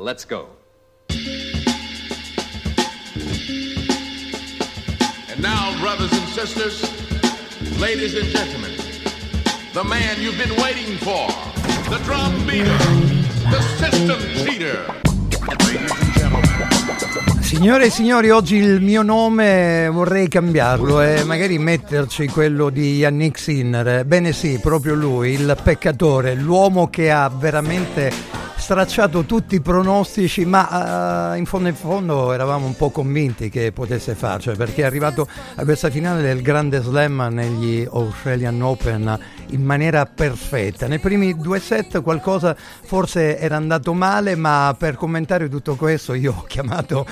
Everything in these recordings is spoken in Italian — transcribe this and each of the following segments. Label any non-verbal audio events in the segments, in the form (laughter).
Let's go. And now, brothers and sisters, ladies and gentlemen, the man you've been waiting for, the drum beater, the system cheater. Signore e signori, oggi il mio nome vorrei cambiarlo e magari metterci quello di Yannick Sinner. Bene sì, proprio lui, il peccatore, l'uomo che ha veramente stracciato tutti i pronostici, ma uh, in fondo in fondo eravamo un po' convinti che potesse farcela, perché è arrivato a questa finale del Grande Slam negli Australian Open in maniera perfetta. Nei primi due set qualcosa forse era andato male, ma per commentare tutto questo io ho chiamato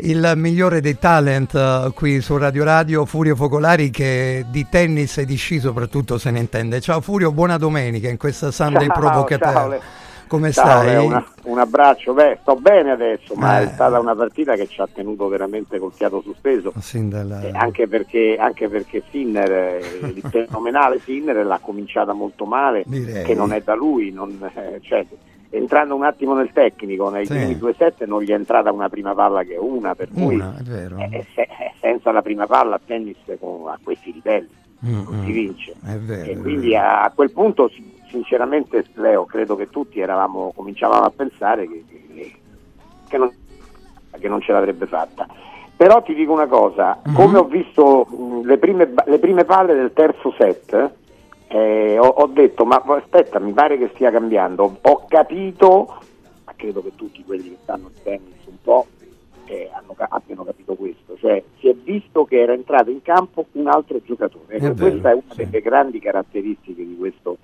il migliore dei talent uh, qui su Radio Radio, Furio Focolari, che di tennis e di sci soprattutto se ne intende. Ciao Furio, buona domenica in questa Sunday Provocateur. Come Ciao, stai? una- un abbraccio, beh, sto bene adesso, ma Eh. è stata una partita che ci ha tenuto veramente col fiato sospeso. Dalla- Eh, anche perché, anche perché Sinner, eh, il (laughs) fenomenale Sinner l'ha cominciata molto male, Direi. che non è da lui, non- eh, cioè, entrando un attimo nel tecnico, nei Sì. primi due set non gli è entrata una prima palla che una, per cui Una, è vero. eh, se- eh, senza la prima palla a tennis con- a questi livelli Mm, non si mm. vince. È vero. E è quindi a quel punto, si- sinceramente, Leo, credo che tutti eravamo, cominciavamo a pensare che, che- non, che non ce l'avrebbe fatta. Però ti dico una cosa, Mhm. come ho visto mh, le, prime, le prime palle del terzo set, eh, ho, ho detto, ma aspetta, mi pare che stia cambiando. Ho capito, ma credo che tutti quelli che stanno in tennis un po' eh, hanno abbiano capito questo, cioè si è visto che era entrato in campo un altro giocatore. È Ecco, questa è una sì. delle grandi caratteristiche di questo,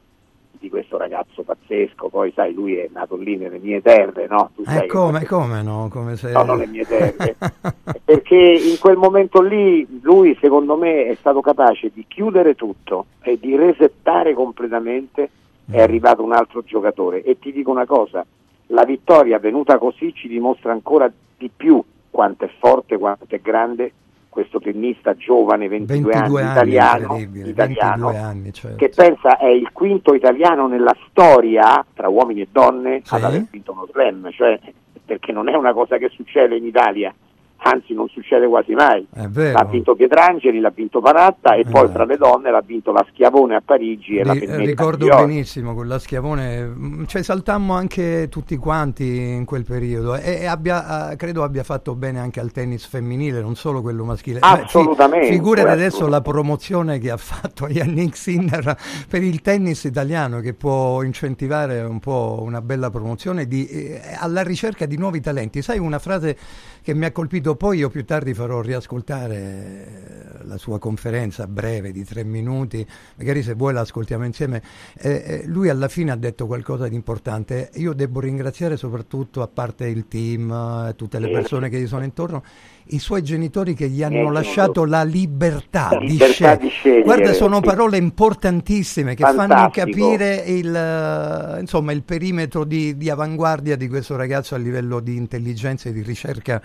di questo ragazzo pazzesco. Poi, sai, lui è nato lì nelle mie terre, no? Tu sai Eh, che- come, come no? Come se... No, non le mie terre. (laughs) Perché in quel momento lì lui, secondo me, è stato capace di chiudere tutto e di resettare completamente. È Mm. arrivato un altro giocatore. E ti dico una cosa: la vittoria venuta così ci dimostra ancora di più quanto è forte, quanto è grande questo tennista giovane, 22, 22 anni, italiano, italiano 22 anni, certo. che pensa è il quinto italiano nella storia tra uomini e donne Sì. ad aver vinto uno slam, cioè perché non è una cosa che succede in Italia, anzi non succede quasi mai. È. L'ha vinto Pietrangeli, l'ha vinto Panatta e poi Esatto. tra le donne l'ha vinto la Schiavone a Parigi e la Ri- Pennetta ricordo benissimo con la Schiavone, mm, cioè saltammo anche tutti quanti in quel periodo e, abbia, credo abbia fatto bene anche al tennis femminile, non solo quello maschile. Beh, Assolutamente, figurati adesso la promozione che ha fatto (laughs) Yannick Sinner per il tennis italiano che può incentivare un po' una bella promozione di, eh, alla ricerca di nuovi talenti. Sai una frase che mi ha colpito poi, io più tardi farò riascoltare eh, la sua conferenza breve di tre minuti, magari se vuoi la ascoltiamo insieme. Eh, eh, lui alla fine ha detto qualcosa di importante. Io devo ringraziare soprattutto, a parte il team, eh, tutte le persone che gli sono intorno, i suoi genitori che gli hanno Eh, lasciato la libertà, La di, libertà di scegliere, Guarda, sono parole importantissime che fanno Fantastico. capire il, eh, insomma, il perimetro di, di avanguardia di questo ragazzo a livello di intelligenza e di ricerca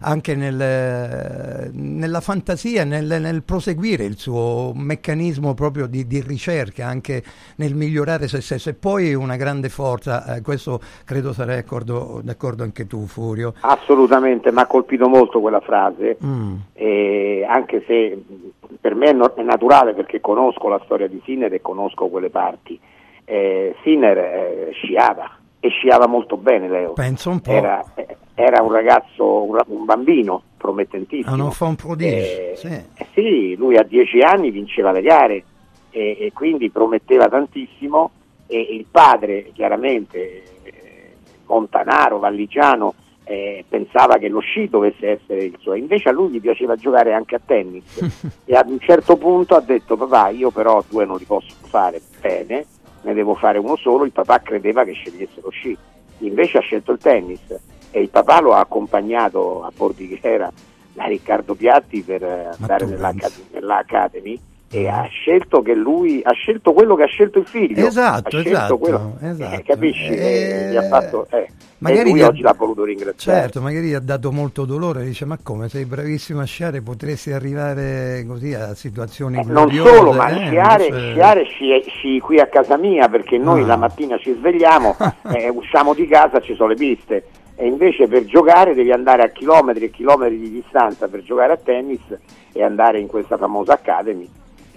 anche nel, eh, nella fantasia, nel, nel proseguire il suo meccanismo proprio di, di ricerca, anche nel migliorare se stesso. E poi una grande forza, eh, questo credo sarai d'accordo, d'accordo anche tu, Furio. Assolutamente, mi ha colpito molto quella frase. Mm. e anche se per me è, no- è naturale perché conosco la storia di Sinner e conosco quelle parti. Eh, Sinner eh, sciava e sciava molto bene Leo. Penso un po'. Era, era un ragazzo, un, bambino promettentissimo. Un enfant prodige, Eh, sì. eh, sì, lui a dieci anni vinceva le gare e, e quindi prometteva tantissimo e il padre chiaramente eh, Montanaro, Valligiano eh, pensava che lo sci dovesse essere il suo, invece a lui gli piaceva giocare anche a tennis (laughs) e ad un certo punto ha detto papà io però due non li posso fare bene, ne devo fare uno solo, il papà credeva che scegliesse lo sci, invece ha scelto il tennis e il papà lo ha accompagnato a Bordighera da Riccardo Piatti per eh, andare tu nella, pensi. nell'Academy e ha scelto che lui ha scelto quello che ha scelto il figlio. Esatto, ha esatto, quello- esatto. eh, capisci? Eh, Eh, gli ha fatto, eh, magari e lui ha- oggi l'ha voluto ringraziare. Certo, magari gli ha dato molto dolore, dice ma come? Sei bravissimo a sciare, potresti arrivare così a situazioni Eh, non solo, ma eh, sciare, invece- sciare sci, sci qui a casa mia perché noi Ah. la mattina ci svegliamo, (laughs) eh, usciamo di casa, ci sono le piste. E invece per giocare devi andare a chilometri e chilometri di distanza per giocare a tennis e andare in questa famosa academy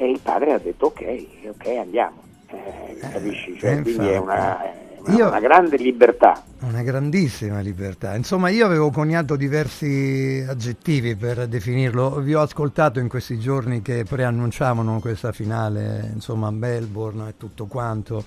e il padre ha detto ok, ok andiamo, eh, capisci? Cioè, eh, quindi è una, una, Io- una grande libertà. Una grandissima libertà. Insomma, io avevo coniato diversi aggettivi per definirlo. Vi ho ascoltato in questi giorni che preannunciavano questa finale, insomma, a Melbourne e tutto quanto.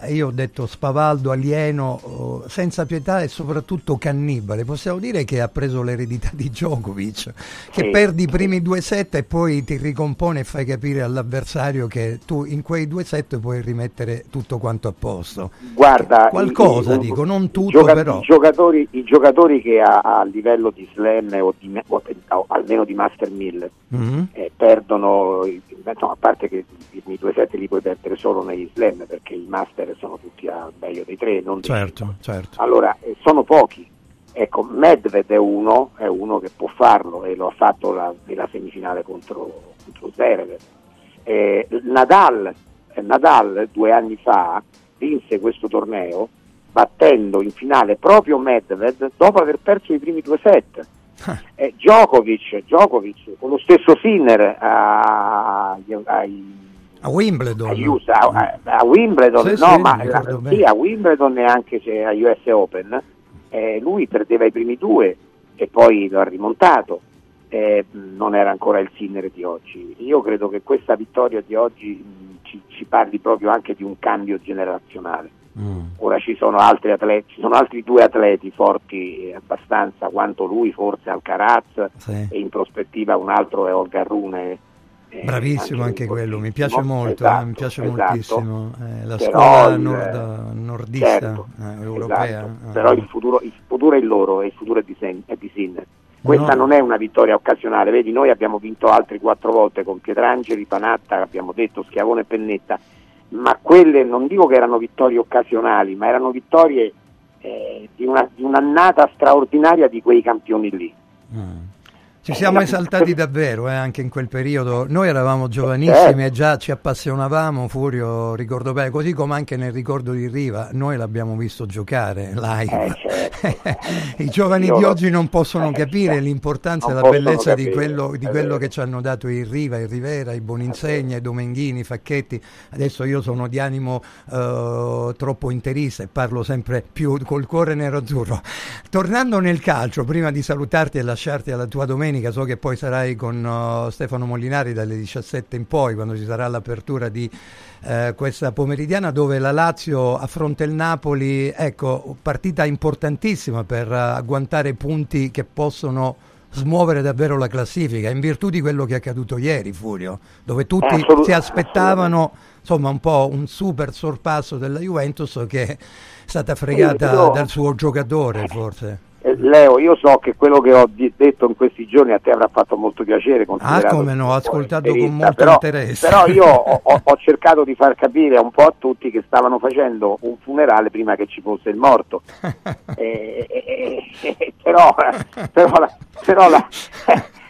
Eh, io ho detto spavaldo, alieno, oh, senza pietà e soprattutto cannibale. Possiamo dire che ha preso l'eredità di Djokovic, che Sì, perdi i primi due set e poi ti ricompone e fai capire all'avversario che tu in quei due set puoi rimettere tutto quanto a posto. Guarda, Qualcosa, i- i- dico, non i tutto, gioca- però. I giocatori, i giocatori che a, a livello di slam o, di, o, o almeno di master 1000 Mhm. eh, perdono, il- insomma, a parte che i primi due set li puoi perdere solo negli slam perché i master sono tutti a meglio dei tre, non dei Certo, certo. Allora, eh, sono pochi. Ecco, Medved è uno, è uno che può farlo e lo ha fatto la- nella semifinale contro, contro Zverev. Eh, Nadal, eh, Nadal due anni fa vinse questo torneo battendo in finale proprio Medved dopo aver perso i primi due set. Eh, Djokovic, Djokovic con lo stesso Sinner a- ai, A Wimbledon. a, USA, a, a Wimbledon, Sì, no, sì, ma la- sì, a Wimbledon e anche se a US Open, eh, lui perdeva i primi due e poi lo ha rimontato. Eh, non era ancora il Sinner di oggi. Io credo che questa vittoria di oggi mh, ci, ci parli proprio anche di un cambio generazionale. Mm. Ora ci sono altri atleti, ci sono altri due atleti forti eh, abbastanza quanto lui, forse Alcaraz, Sì. e in prospettiva un altro è Olga Rune. Eh, Bravissimo anche quello, mi piace molto, eh, Esatto, mi piace esatto. moltissimo. eh, la Però scuola il- nord- nordista certo, eh, europea. esatto. eh. Però il futuro, il futuro è loro e il futuro è di, Sen- è di Sinner. Questa No. non è una vittoria occasionale, vedi noi abbiamo vinto altre quattro volte con Pietrangeli, Panatta, abbiamo detto Schiavone e Pennetta, ma quelle non dico che erano vittorie occasionali, ma erano vittorie eh, di, una, di un'annata straordinaria di quei campioni lì. Mm. Ci siamo Eh, esaltati davvero eh, anche in quel periodo. Noi eravamo giovanissimi e già ci appassionavamo, Furio ricordo bene, così come anche nel ricordo di Riva, noi l'abbiamo visto giocare live. Eh, certo. (laughs) I giovani Io di oggi non possono eh, capire certo. l'importanza e la bellezza di capire, quello, di è quello vero. che ci hanno dato il Riva, il Rivera, i Boninsegna, i Domenghini, i Facchetti. Adesso io sono di animo eh, troppo interista e parlo sempre più col cuore nero-azzurro. Tornando nel calcio, prima di salutarti e lasciarti alla tua domenica, so che poi sarai con eh, Stefano Molinari dalle 17 in poi, quando ci sarà l'apertura di eh, questa pomeridiana dove la Lazio affronta il Napoli, ecco, partita importantissima per eh, agguantare punti che possono smuovere davvero la classifica in virtù di quello che è accaduto ieri Furio dove tutti assolut- si aspettavano insomma un po' un super sorpasso della Juventus che è stata fregata Io- dal suo giocatore forse Eh, Leo, io so che quello che ho detto in questi giorni a te avrà fatto molto piacere. Ah, come no, ho ascoltato con molto però, interesse. Però io ho, (laughs) ho- cercato di far capire un po' a tutti che stavano facendo un funerale prima che ci fosse il morto. (laughs) Eh, eh, eh, però però, la- però la- (laughs)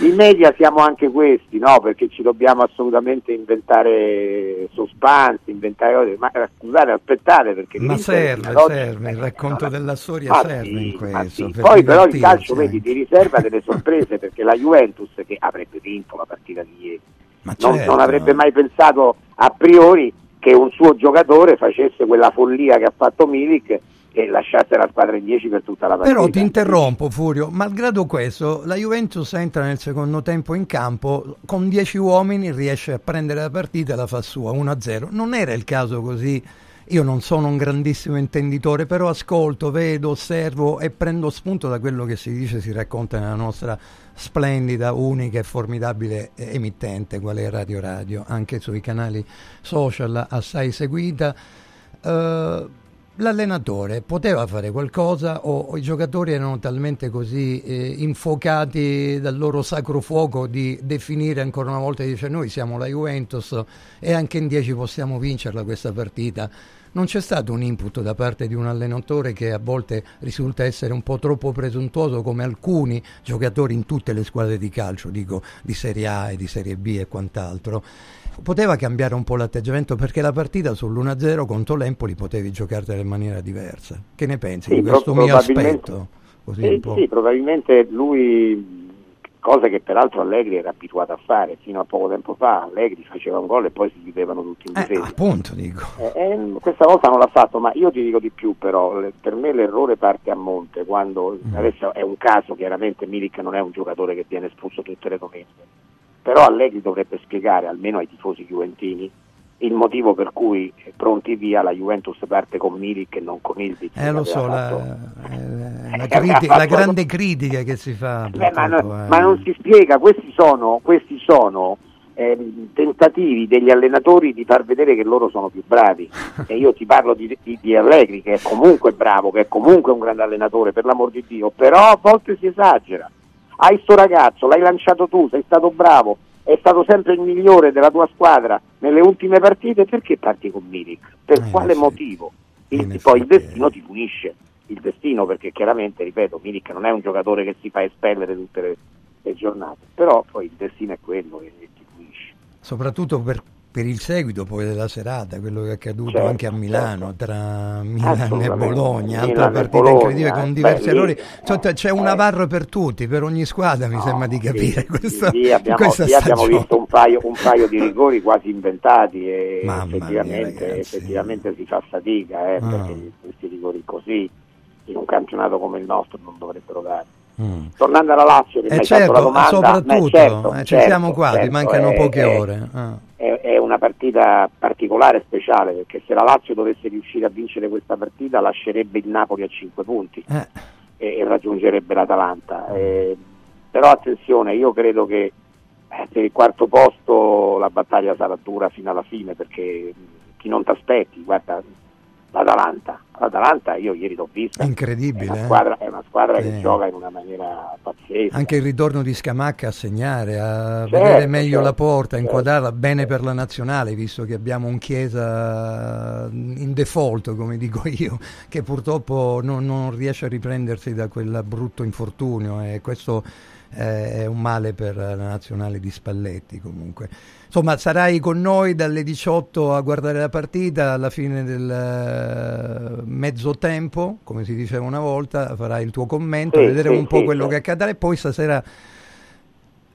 i media siamo anche questi, no? Perché ci dobbiamo assolutamente inventare suspense, inventare cose. Ma eh, scusate, aspettate perché Ma serve, serve, il racconto no, della storia ma serve sì, in ma questo. sì. per Poi però il calcio vedi ti riserva delle sorprese perché la Juventus che avrebbe vinto la partita di ieri non, certo. non avrebbe mai pensato a priori che un suo giocatore facesse quella follia che ha fatto Milik e lasciasse la squadra in 10 per tutta la partita. Però ti interrompo Furio, malgrado questo la Juventus entra nel secondo tempo in campo con 10 uomini, riesce a prendere la partita e la fa sua 1-0. Non era il caso così, io non sono un grandissimo intenditore, però ascolto, vedo, osservo e prendo spunto da quello che si dice, si racconta nella nostra splendida, unica e formidabile eh, emittente, qual è Radio Radio, anche sui canali social assai seguita. Eh, L'allenatore poteva fare qualcosa o, i giocatori erano talmente così eh, infocati dal loro sacro fuoco di definire ancora una volta, dice noi siamo la Juventus e anche in 10 possiamo vincerla questa partita. Non c'è stato un input da parte di un allenatore che a volte risulta essere un po' troppo presuntuoso come alcuni giocatori in tutte le squadre di calcio, dico di Serie A e di Serie B e quant'altro. Poteva cambiare un po' l'atteggiamento perché la partita sull'1-0 contro l'Empoli potevi giocartela in maniera diversa. Che ne pensi Sì, di questo pro- mio aspetto? Sì, po'. sì, probabilmente lui, cosa che peraltro Allegri era abituato a fare fino a poco tempo fa, Allegri faceva un gol e poi si chiudevano tutti in Eh, difesa. appunto dico. Eh, eh, questa volta non l'ha fatto, ma io ti dico di più però, per me l'errore parte a monte, quando Mm. adesso è un caso, chiaramente Milik non è un giocatore che viene espulso tutte le domeniche, però Allegri dovrebbe spiegare almeno ai tifosi juventini il motivo per cui eh, pronti via la Juventus parte con Milik e non con Ildiz. Eh, lo so, la, eh, la (laughs) Eh, criti- la grande critica che si fa. Beh, ma, purtroppo, no- eh. ma non si spiega, questi sono, questi sono ehm, tentativi degli allenatori di far vedere che loro sono più bravi. e io ti parlo di, di- di Allegri, che è comunque bravo, che è comunque un grande allenatore, per l'amor di Dio, però a volte si esagera. Hai sto ragazzo, l'hai lanciato tu, sei stato bravo, è stato sempre il migliore della tua squadra nelle ultime partite, perché parti con Milik? Per Eh, quale sì. motivo? Il- In poi il destino ti punisce il destino perché chiaramente, ripeto, Milik non è un giocatore che si fa espellere tutte le, le giornate, però poi il destino è quello e, e ti punisce. Soprattutto per, per il seguito poi della serata, quello che è accaduto Certo, anche a Milano, certo. tra Milan e. Bologna, altra partita Bologna, incredibile con eh, diversi beh, errori. eh, Cioè, c'è un eh. avarro per tutti, per ogni squadra mi No, sembra di capire sì, questa, lì abbiamo, lì abbiamo visto un paio, un paio di rigori quasi inventati e Mamma mia, effettivamente, effettivamente si fa fatica eh, Ah. perché questi rigori così in un campionato come il nostro non dovrebbero dare. Mm. Tornando alla Lazio, che E fatto certo, domanda, soprattutto, beh, certo, eh, ci siamo quasi, certo, mancano è- poche è- ore. ah. È, è una partita particolare speciale perché se la Lazio dovesse riuscire a vincere questa partita lascerebbe il Napoli a 5 punti Eh, e, e raggiungerebbe l'Atalanta. Eh, però attenzione, io credo che eh, per il quarto posto la battaglia sarà dura fino alla fine perché mh, chi non ti aspetti, guarda l'Atalanta, l'Atalanta io ieri l'ho vista, È è incredibile, una eh. squadra, è una squadra Sì. che gioca in una maniera pazzesca. Anche il ritorno di Scamacca a segnare, a Certo, vedere meglio certo, la porta, a certo. inquadrarla bene per la nazionale, visto che abbiamo un Chiesa in default, come dico io, che purtroppo non, non riesce a riprendersi da quel brutto infortunio e questo eh, è un male per la nazionale di Spalletti comunque. Insomma, sarai con noi dalle 18 a guardare la partita, alla fine del eh, mezzo tempo, come si diceva una volta, farai il tuo commento, Sì, vedere sì, un po' sì, quello che accadrà e poi stasera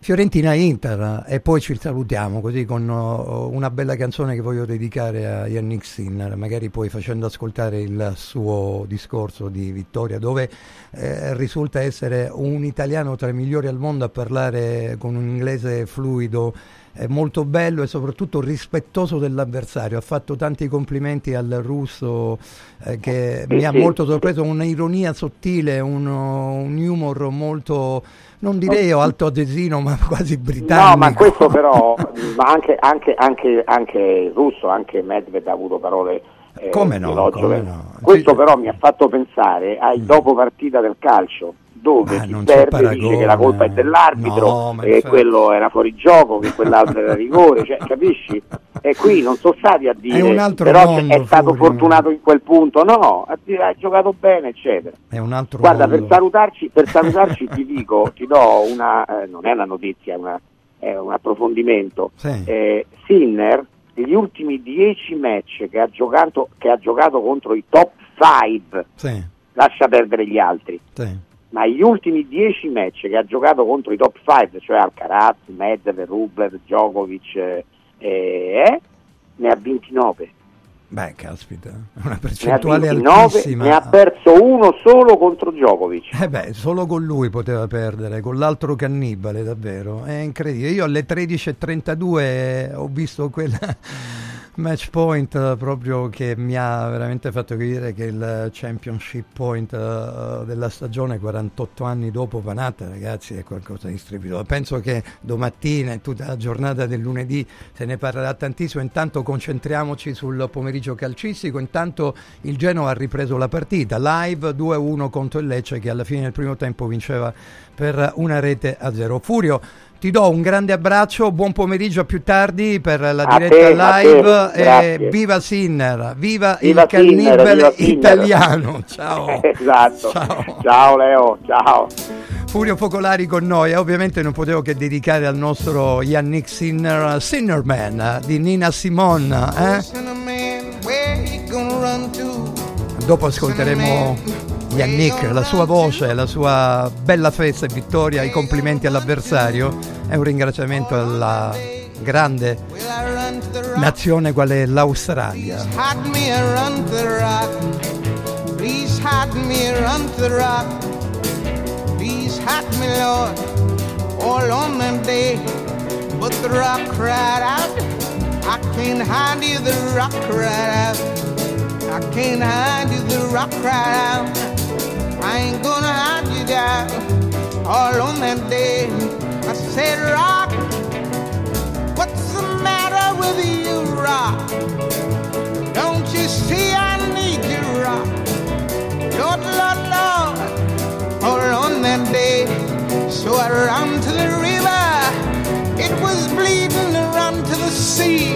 Fiorentina-Inter e poi ci salutiamo così con oh, una bella canzone che voglio dedicare a Yannick Sinner, magari poi facendo ascoltare il suo discorso di vittoria dove eh, risulta essere un italiano tra i migliori al mondo a parlare con un inglese fluido è molto bello e soprattutto rispettoso dell'avversario. Ha fatto tanti complimenti al russo eh, che mi ha molto sorpreso, un'ironia sottile, uno- un humor molto, non direi altoatesino, ma (laughs) quasi britannico. No, ma questo però, ma anche, anche, anche, anche russo, anche Medved ha avuto parole eh, Come no, come no. Questo però mi ha fatto pensare ai Mm. dopo partita del calcio, dove Ma chi perde dice che la colpa è dell'arbitro, No, che quello era fuori gioco, che quell'altro era rigore, cioè, capisci? E qui non sono stati a dire, È però mondo, è stato Furio. fortunato in quel punto, no, ha, ha giocato bene, eccetera. È un altro Guarda, mondo. per salutarci, per salutarci ti dico, ti do una, eh, non è una notizia, è, una- è un approfondimento. Sì. Eh, Sinner, gli ultimi dieci match che ha giocato, che ha giocato contro i top 5, Sì, lascia perdere gli altri, sì. Ma gli ultimi dieci match che ha giocato contro i top 5, cioè Alcaraz, Medvedev, Rublev, Djokovic, eh, eh, ne ha 29. Beh, caspita, una Ne percentuale 29, altissima. ne ha perso uno solo contro Djokovic. Eh beh, solo con lui poteva perdere, con l'altro cannibale davvero, è incredibile. Io alle 13.32 ho visto quella match point eh, proprio che mi ha veramente fatto capire che il championship point eh, della stagione 48 anni dopo Panata, ragazzi, è qualcosa di strepitoso. Penso che domattina e tutta la giornata del lunedì se ne parlerà tantissimo, intanto concentriamoci sul pomeriggio calcistico, intanto il Genoa ha ripreso la partita, live 2-1 contro il Lecce che alla fine del primo tempo vinceva per una rete a zero. Furio, ti do un grande abbraccio, buon pomeriggio a più tardi per la A diretta te, live e viva Sinner, viva, Viva il Sinner, cannibale viva italiano. (laughs) Ciao. esatto. Ciao. ciao Leo, ciao. Furio Focolari con noi e ovviamente non potevo che dedicare al nostro Yannick Sinner Sinnerman di Nina Simone. Eh? Dopo ascolteremo Yannick, la sua voce, la sua bella festa e vittoria, i complimenti all'avversario e un ringraziamento alla grande nazione qual è l'Australia. But the rock cried out, I can't hide you, the rock cried out. I can't hide you, the rock cried out. I ain't gonna hide you down all on that day. I said, Rock, what's the matter with you, Rock? Don't you see I need you, Rock? Lord, Lord, Lord all on that day. So I ran to the river, it was bleeding around to the sea.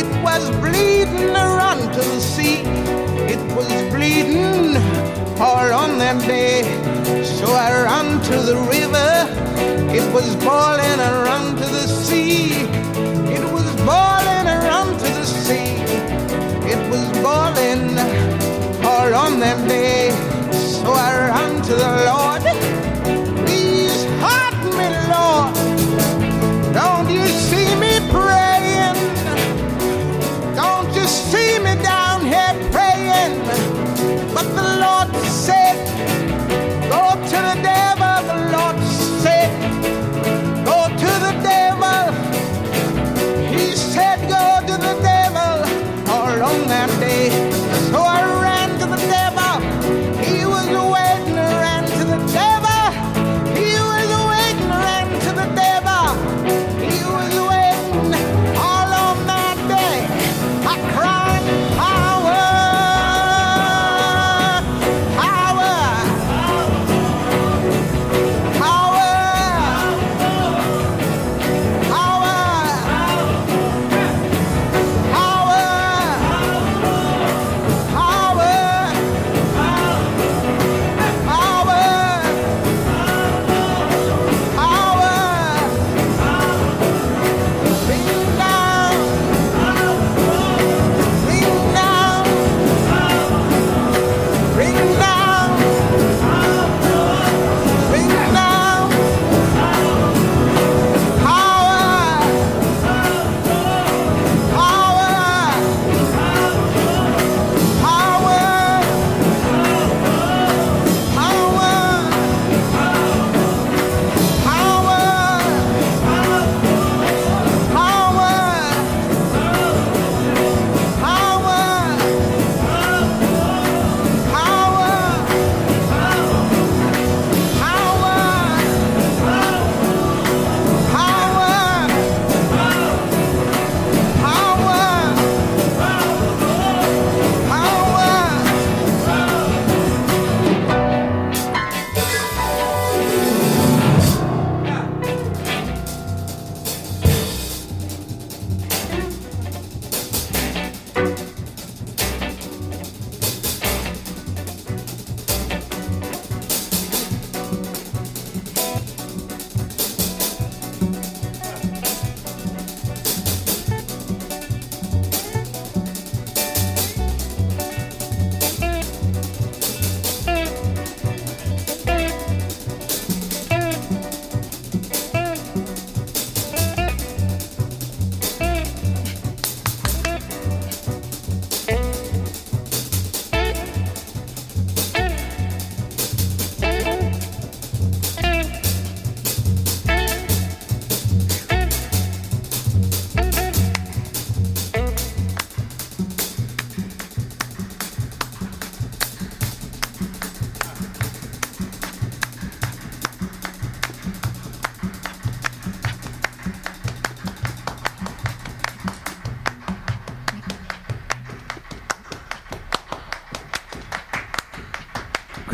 It was bleeding around to the sea. It was bleeding all on that day. So I ran to the river, it was boiling around to the sea. It was boiling around to the sea. It was boiling all on that day. So I ran to the Lord.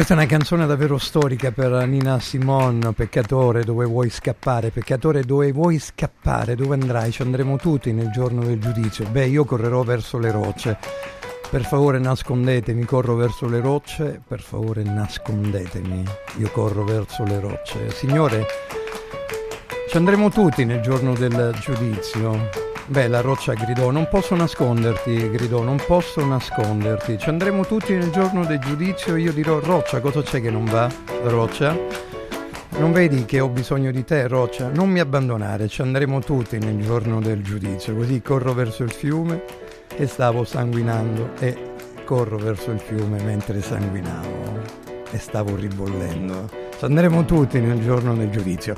Questa è una canzone davvero storica per Nina Simone, Peccatore, dove vuoi scappare? Peccatore, dove vuoi scappare? Dove andrai? Ci andremo tutti nel giorno del giudizio. Beh, io correrò verso le rocce. Per favore nascondetemi, corro verso le rocce, per favore nascondetemi, io corro verso le rocce. Signore, ci andremo tutti nel giorno del giudizio. Beh, la roccia gridò, non posso nasconderti, gridò, non posso nasconderti. Ci andremo tutti nel giorno del giudizio, io dirò, roccia, cosa c'è che non va? Roccia? Non vedi che ho bisogno di te, Roccia? Non mi abbandonare, ci andremo tutti nel giorno del giudizio. Così corro verso il fiume e stavo sanguinando e corro verso il fiume mentre sanguinavo e stavo ribollendo. Andremo tutti nel giorno del giudizio.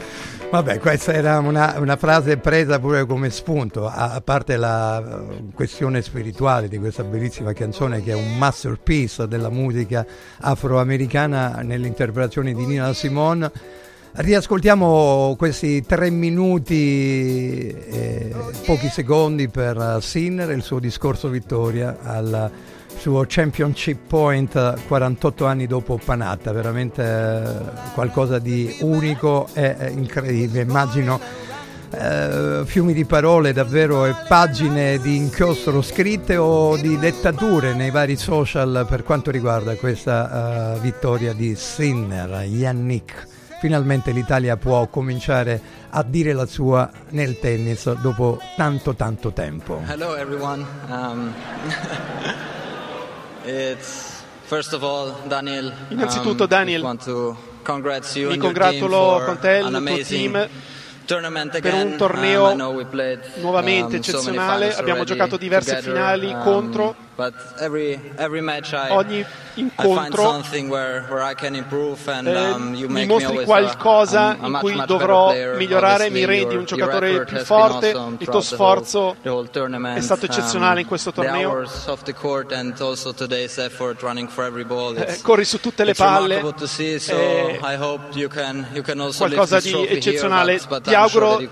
Vabbè, questa era una, una frase presa pure come spunto, a, a parte la uh, questione spirituale di questa bellissima canzone che è un masterpiece della musica afroamericana nell'interpretazione di Nina Simone Riascoltiamo questi tre minuti e pochi secondi per Sinner e il suo discorso vittoria al suo Championship Point 48 anni dopo Panatta, veramente eh, qualcosa di unico e incredibile. Immagino eh, fiumi di parole davvero e pagine di inchiostro scritte o di dettature nei vari social per quanto riguarda questa uh, vittoria di Sinner, Yannick finalmente l'Italia può cominciare a dire la sua nel tennis dopo tanto tanto tempo. Hello everyone. Um, (laughs) all Daniel. Innanzitutto Daniel. Um, mi congratulo con te e il tuo team per un torneo um, nuovamente eccezionale. Abbiamo giocato diverse finali contro ogni incontro eh, mi mostri qualcosa in cui dovrò migliorare, mi rendi un giocatore più forte, il tuo sforzo è stato eccezionale in questo torneo. Eh, corri su tutte le palle, eh, qualcosa di eccezionale. Ti auguro di,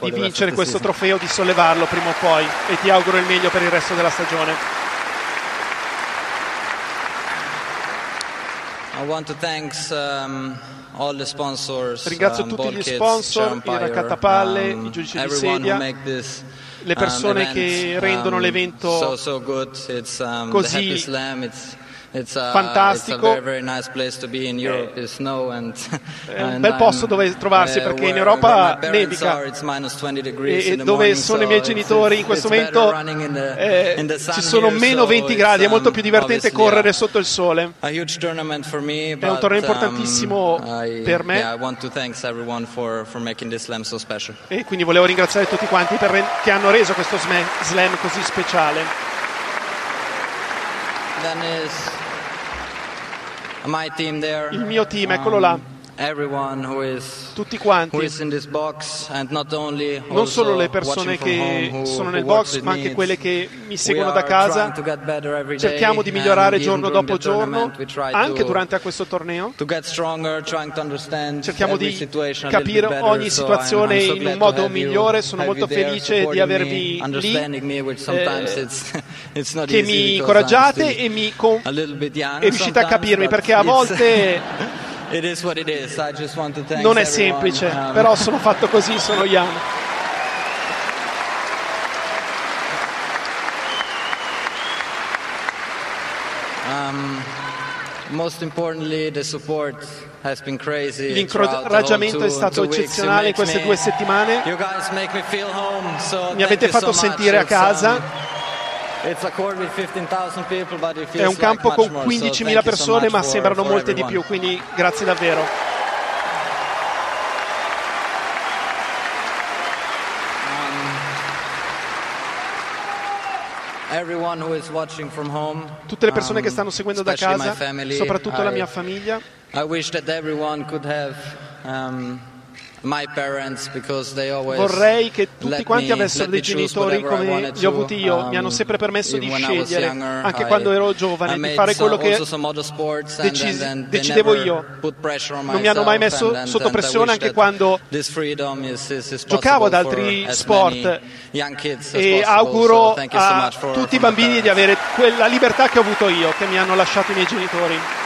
di vincere questo trofeo, di sollevarlo prima o poi e ti auguro il meglio per il resto della stagione. Um, Ringrazio um, tutti gli sponsor, il raccattapalle, um, i giudici di sedia, le persone che rendono l'evento così It's a, fantastico. It's a very, very nice Europe, è (laughs) un bel posto dove trovarsi perché in Europa nevica. e dove sono i miei genitori in questo momento eh, ci sono meno 20 gradi, è molto più divertente correre sotto il sole. È un torneo importantissimo per me. e quindi volevo ringraziare tutti quanti per, che hanno reso questo slam così speciale. Il mio team, eccolo là. Tutti quanti, non solo le persone che sono nel box, ma anche quelle che mi seguono da casa. Cerchiamo di migliorare giorno dopo giorno, anche durante questo torneo. Cerchiamo di capire ogni situazione in un modo migliore. Sono molto felice di avervi lì, eh, (laughs) che mi incoraggiate e, mi con- e riuscite a capirmi, perché a volte... (laughs) Non è semplice, um, però sono fatto così, sono Jan. Um, L'incoraggiamento è stato eccezionale in queste due settimane. Mi avete fatto sentire a casa. È un campo con 15.000 persone, ma sembrano molte di più, quindi grazie davvero. Tutte le persone che stanno seguendo da casa, soprattutto la mia famiglia. I wish that everyone could have um, Vorrei che tutti quanti avessero dei genitori come li ho avuti io, mi hanno um, sempre permesso di scegliere, anche quando ero giovane, di fare quello che decidevo io. Non mi hanno mai messo sotto pressione anche quando giocavo ad altri sport e auguro a tutti i bambini di avere quella libertà che ho avuto io, che mi hanno lasciato i miei genitori.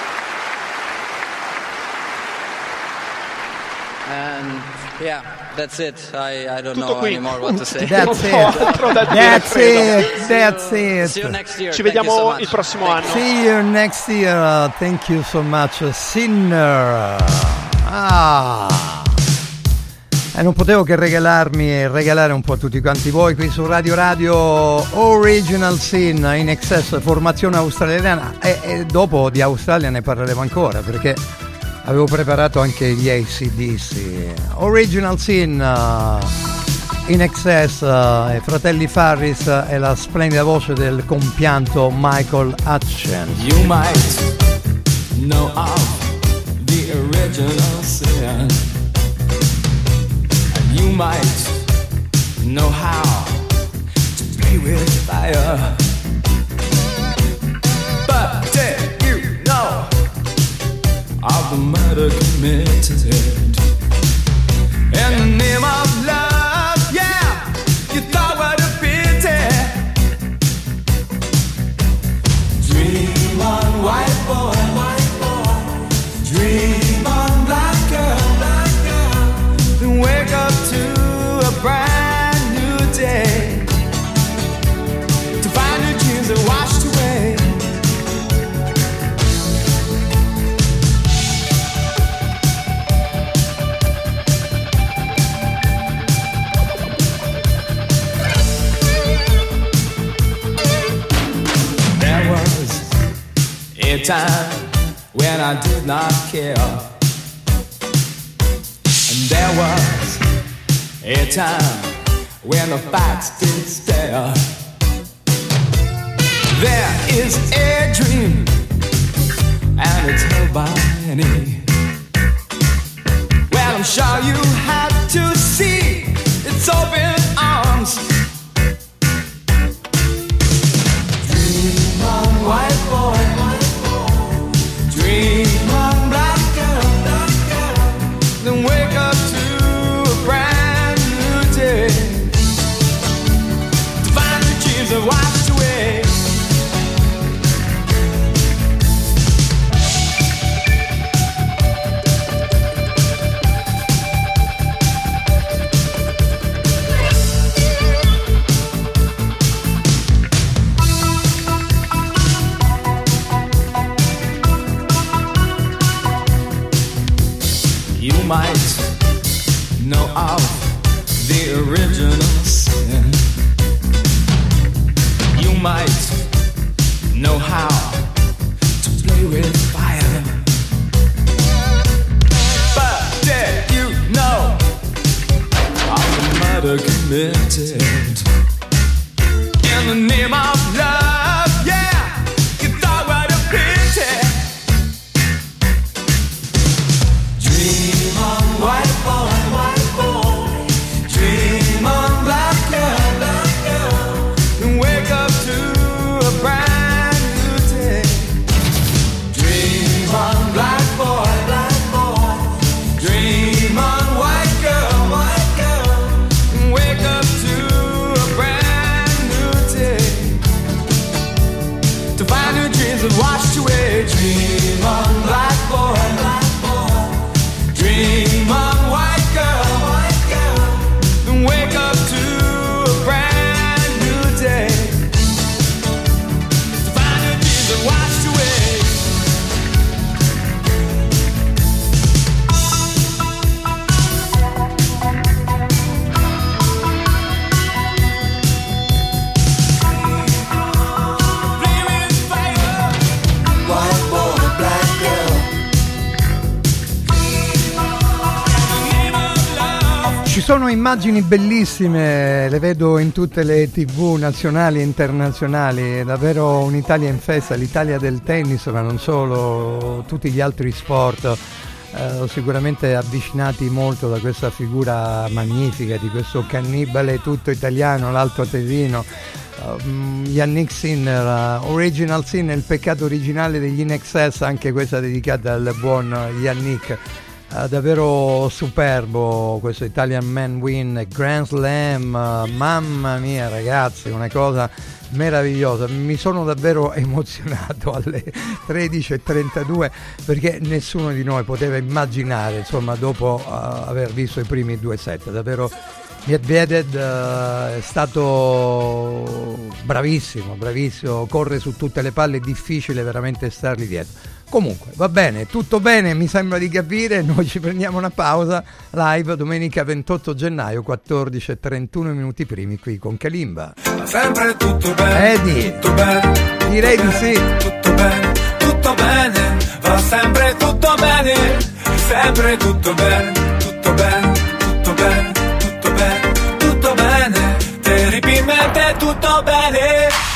And yeah, that's it. I, I don't Tutto know qui. anymore what to say. (laughs) That's it. That's it. That's it. See you next year. Ci vediamo so il prossimo anno. See you next year. Thank you so much, Sinner. Ah. E non potevo che regalarmi e regalare un po' a tutti quanti voi qui su Radio Radio Original Sin in excess formazione australiana e, e dopo di Australia ne parleremo ancora perché avevo preparato anche gli ACDC Original Sin uh, in excess uh, e Fratelli Farris uh, e la splendida voce del compianto Michael Hutchins. You might know of the original sin. You might know how to play with fire. Of the murder committed. In the name of time when I did not care. And there was a time when the facts did stare. There is a dream, and it's held by many. Well, I'm sure you have to see its open arms. Dream on, white boy me. of the original sin. You might know how to play with fire, but did you know of the murder committed in the name of love? Sono immagini bellissime, le vedo in tutte le tv nazionali e internazionali, è davvero un'Italia in festa, l'Italia del tennis, ma non solo, tutti gli altri sport. Eh, sicuramente avvicinati molto da questa figura magnifica di questo cannibale tutto italiano, l'alto tesino. Um, Yannick Sinner, uh, Original Sin, il peccato originale degli In Excess, anche questa dedicata al buon Yannick. Uh, davvero superbo questo Italian Man Win Grand Slam, mamma mia ragazzi, una cosa meravigliosa, mi sono davvero (laughs) emozionato alle 13.32 perché nessuno di noi poteva immaginare, insomma, dopo uh, aver visto i primi due set, davvero Medvedev uh, è stato bravissimo, bravissimo, corre su tutte le palle, è difficile veramente stargli dietro. Comunque, va bene, tutto bene, mi sembra di capire, noi ci prendiamo una pausa live domenica 28 gennaio, 14 e 31 minuti primi qui con Kalimba. Sempre tutto bene, Eddie, tutto bene, direi di sì. tutto bene, tutto bene, va sempre tutto bene, sempre tutto bene, tutto bene, tutto bene, tutto bene, tutto bene, terribilmente tutto bene.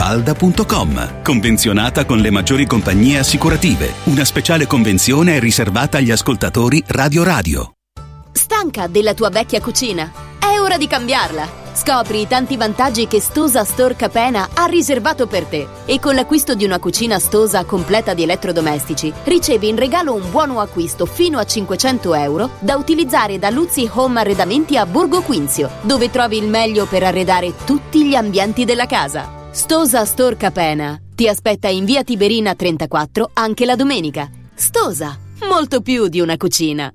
villamafalda.com Convenzionata con le maggiori compagnie assicurative. Una speciale convenzione è riservata agli ascoltatori Radio Radio. Stanca della tua vecchia cucina? È ora di cambiarla! Scopri i tanti vantaggi che Stosa Store Capena ha riservato per te e con l'acquisto di una cucina Stosa completa di elettrodomestici ricevi in regalo un buono acquisto fino a 500 euro da utilizzare da Luzzi Home Arredamenti a Borgo Quinzio, dove trovi il meglio per arredare tutti gli ambienti della casa. Stosa Store Capena ti aspetta in via Tiberina 34 anche la domenica. Stosa, molto più di una cucina.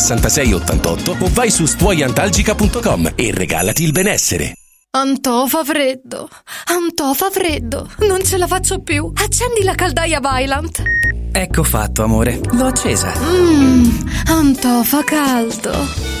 66 88 o vai su stuoiantalgica.com e regalati il benessere. Antò fa freddo, Antò fa freddo, non ce la faccio più. Accendi la caldaia Vylant. Ecco fatto, amore, l'ho accesa. Mmm, Antò fa caldo.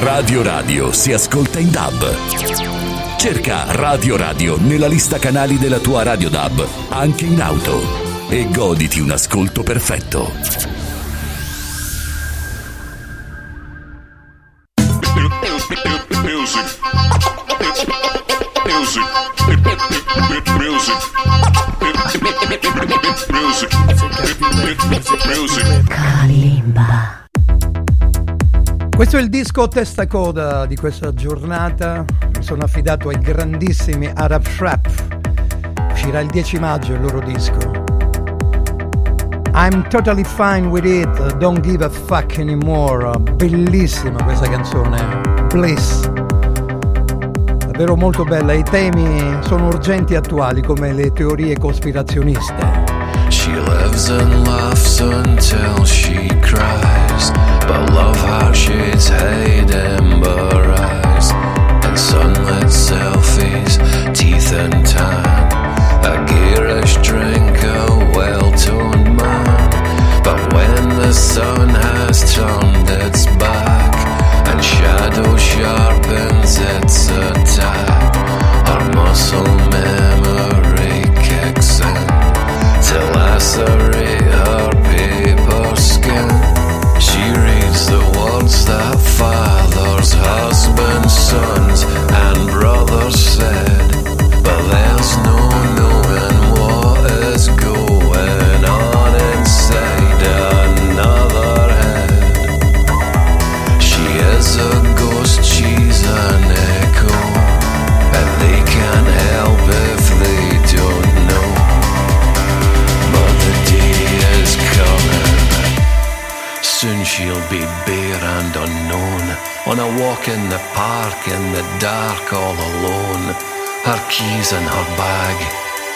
Radio Radio si ascolta in DAB. Cerca Radio Radio nella lista canali della tua Radio DAB, anche in auto, e goditi un ascolto perfetto. Music. Music. Music. Music. Music. Kalimba. Questo è il disco testa coda di questa giornata. Mi sono affidato ai grandissimi Arab Trap. Uscirà il 10 maggio il loro disco. I'm totally fine with it, don't give a fuck anymore. Bellissima questa canzone. Bliss. Davvero molto bella. I temi sono urgenti e attuali come le teorie cospirazioniste. She lives and laughs until she cries. But love heart shades hide ember eyes. And sunlit selfies, teeth and tan. A gearish drink, a well toned man. But when the sun has turned its back and shadow sharpens its attack, our muscle memory kicks in to lacerate her husbands, sons, and brothers said, but there's no knowing what is going on inside another head. She is a ghost, she's an echo, and they can't help if they don't know. But the day is coming. Soon she'll be bare and unknown. On a walk in the park in the dark all alone. Her keys in her bag.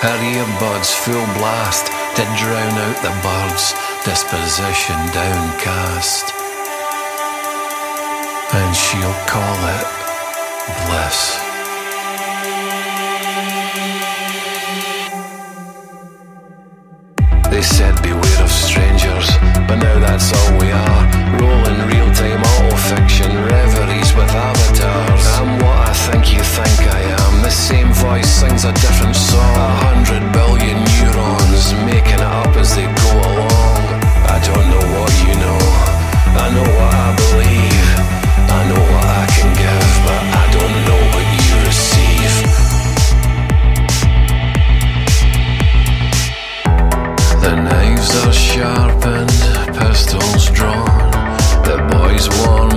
Her earbuds full blast to drown out the birds. Disposition downcast. And she'll call it bliss. They said beware of strangers, but now that's all we are. Rolling real time auto fiction reveries with avatars. I'm what I think you think I am. The same voice sings a different song. A hundred billion neurons making it up as they go along. I don't know what you know. I know what I believe. I know what I can give, but I don't know what you receive. The knives are sharpened, pistols drawn. The boys warm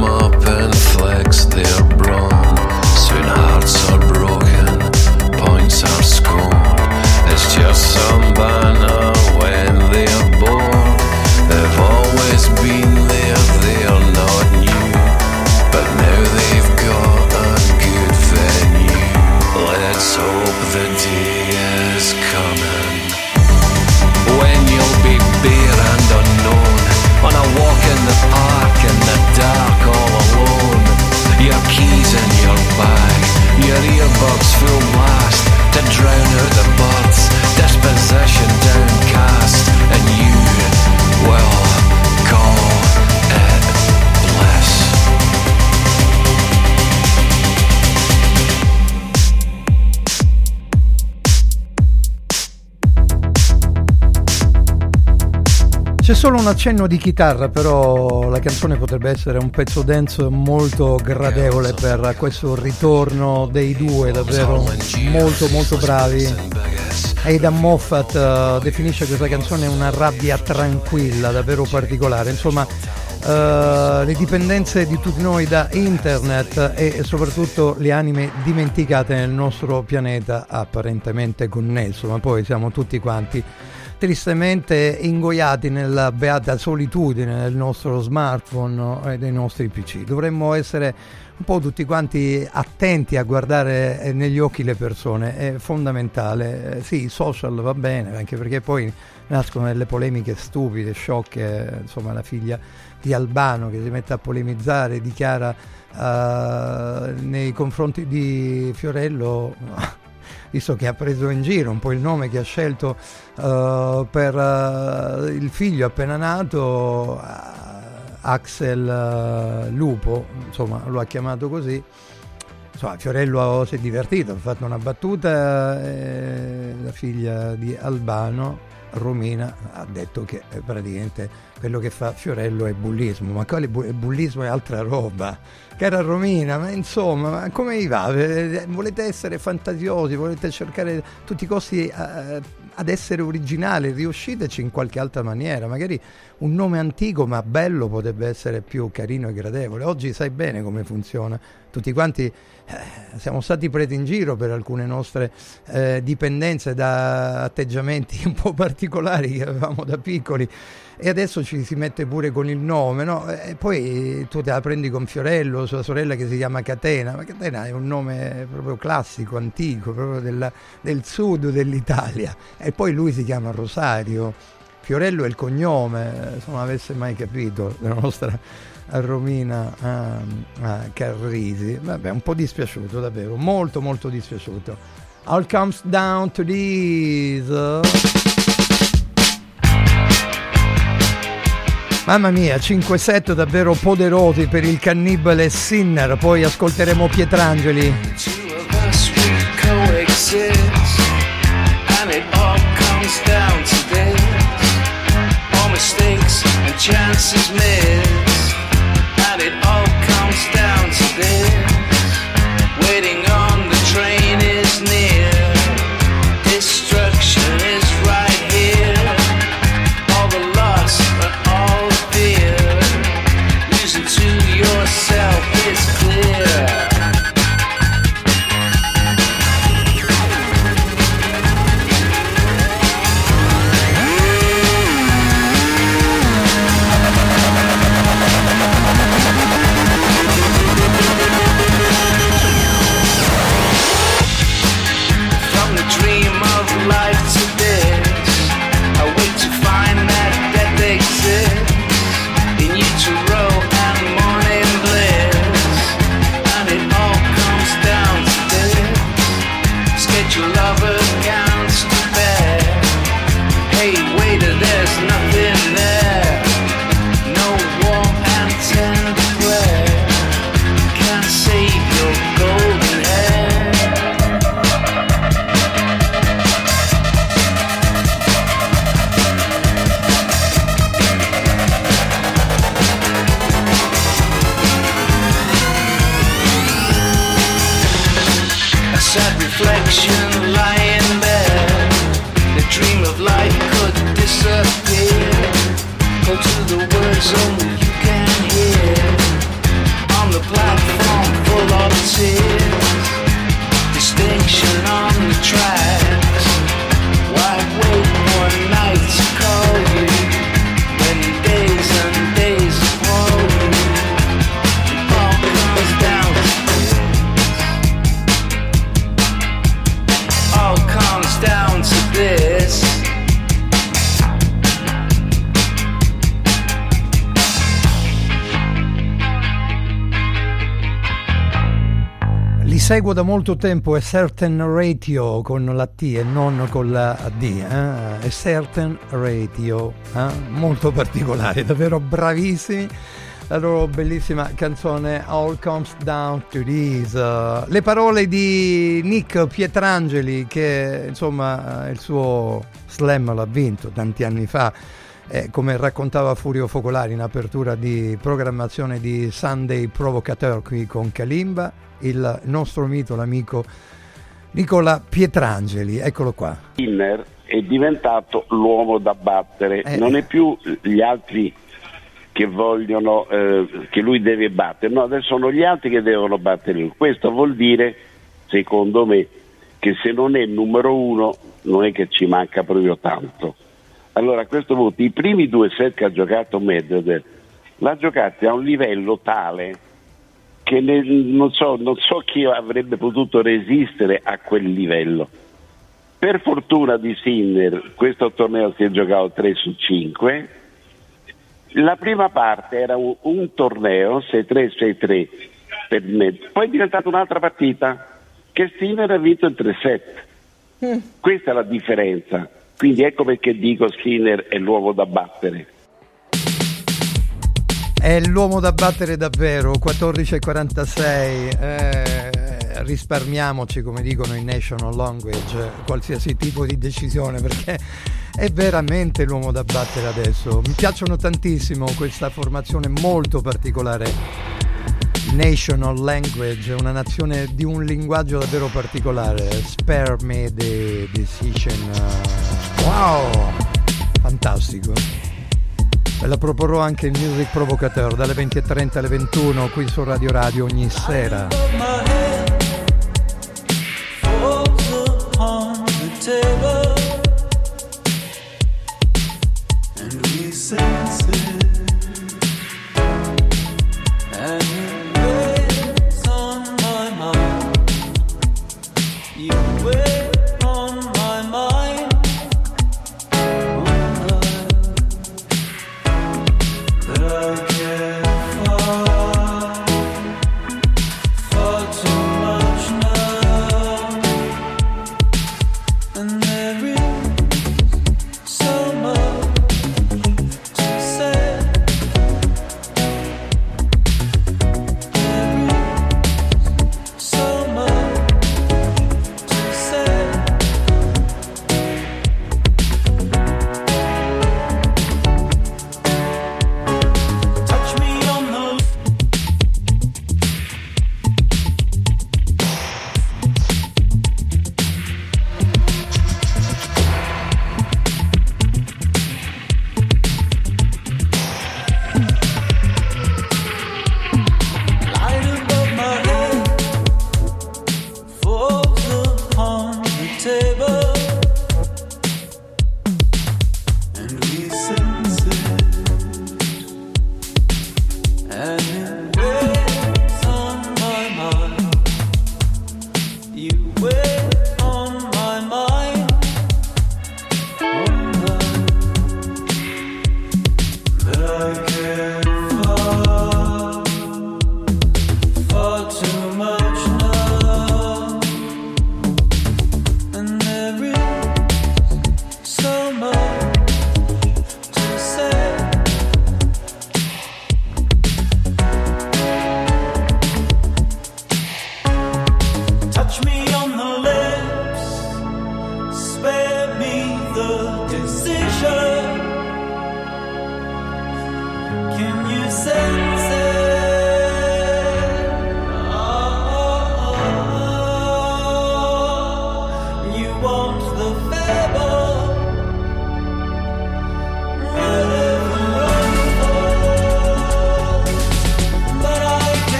C'è solo un accenno di chitarra, però la canzone potrebbe essere un pezzo dance molto gradevole per questo ritorno dei due, davvero molto molto bravi. Aidan Moffat uh, definisce questa canzone una rabbia tranquilla, davvero particolare. Insomma, uh, le dipendenze di tutti noi da internet e soprattutto le anime dimenticate nel nostro pianeta apparentemente connesso, ma poi siamo tutti quanti tristemente ingoiati nella beata solitudine del nostro smartphone e dei nostri PC. Dovremmo essere un po' tutti quanti attenti a guardare eh, negli occhi le persone, è fondamentale. Eh, sì, social va bene, anche perché poi nascono delle polemiche stupide, sciocche, insomma la figlia di Albano che si mette a polemizzare, dichiara uh, nei confronti di Fiorello (laughs) visto che ha preso in giro un po' il nome che ha scelto uh, per uh, il figlio appena nato, uh, Axel Lupo, insomma lo ha chiamato così. Insomma, Fiorello si è divertito, ha fatto una battuta, eh, la figlia di Albano Romina ha detto che eh, praticamente quello che fa Fiorello è bullismo, ma quale bu- bullismo è altra roba. Cara Romina, ma insomma, ma come vi va? Volete essere fantasiosi, volete cercare a tutti i costi uh, ad essere originali, riusciteci in qualche altra maniera, magari un nome antico ma bello potrebbe essere più carino e gradevole. Oggi sai bene come funziona, tutti quanti eh, siamo stati presi in giro per alcune nostre eh, dipendenze da atteggiamenti (laughs) un po' particolari che avevamo da piccoli e adesso ci si mette pure con il nome, no? E poi tu te la prendi con Fiorello, sua sorella che si chiama Catena, ma Catena è un nome proprio classico, antico, proprio della, del sud dell'Italia, e poi lui si chiama Rosario. Fiorello è il cognome, se non avesse mai capito, la nostra Romina uh, uh, Carrisi. Vabbè, un po' dispiaciuto davvero, molto molto dispiaciuto. All comes down to this. Mamma mia, 5 set davvero poderosi per il cannibale Sinner, poi ascolteremo Pietrangeli. chances and seguo da molto tempo è Certain Ratio con la T e non con la D, eh? è Certain Ratio, eh? molto particolare, davvero bravissimi. La loro bellissima canzone All Comes Down to This. Le parole di Nick Pietrangeli che insomma il suo slam l'ha vinto tanti anni fa eh, come raccontava Furio Focolari in apertura di programmazione di Sunday Provocateur qui con Kalimba, il nostro mito, l'amico Nicola Pietrangeli, eccolo qua. Inner è diventato l'uomo da battere, eh. non è più gli altri che vogliono, eh, che lui deve battere, no, adesso sono gli altri che devono battere lui. Questo vuol dire, secondo me, che se non è il numero uno non è che ci manca proprio tanto. Allora a questo punto i primi due set che ha giocato Medvedev l'ha giocato a un livello tale che ne, non, so, non so chi avrebbe potuto resistere a quel livello. Per fortuna di Sinner questo torneo si è giocato 3 su 5. La prima parte era un, un torneo 6-3-6-3 per me, poi è diventata un'altra partita che Sinner ha vinto in 3-7. Mm. Questa è la differenza. Quindi ecco perché dico Skinner è l'uomo da battere. È l'uomo da battere davvero, 14.46, eh, risparmiamoci come dicono in national language qualsiasi tipo di decisione perché è veramente l'uomo da battere adesso. Mi piacciono tantissimo questa formazione molto particolare. National language, una nazione di un linguaggio davvero particolare. Spare me the decision. Wow! Fantastico la proporrò anche il Music Provocateur dalle 20.30 alle 21 qui su Radio Radio ogni sera. Table, and we sense it.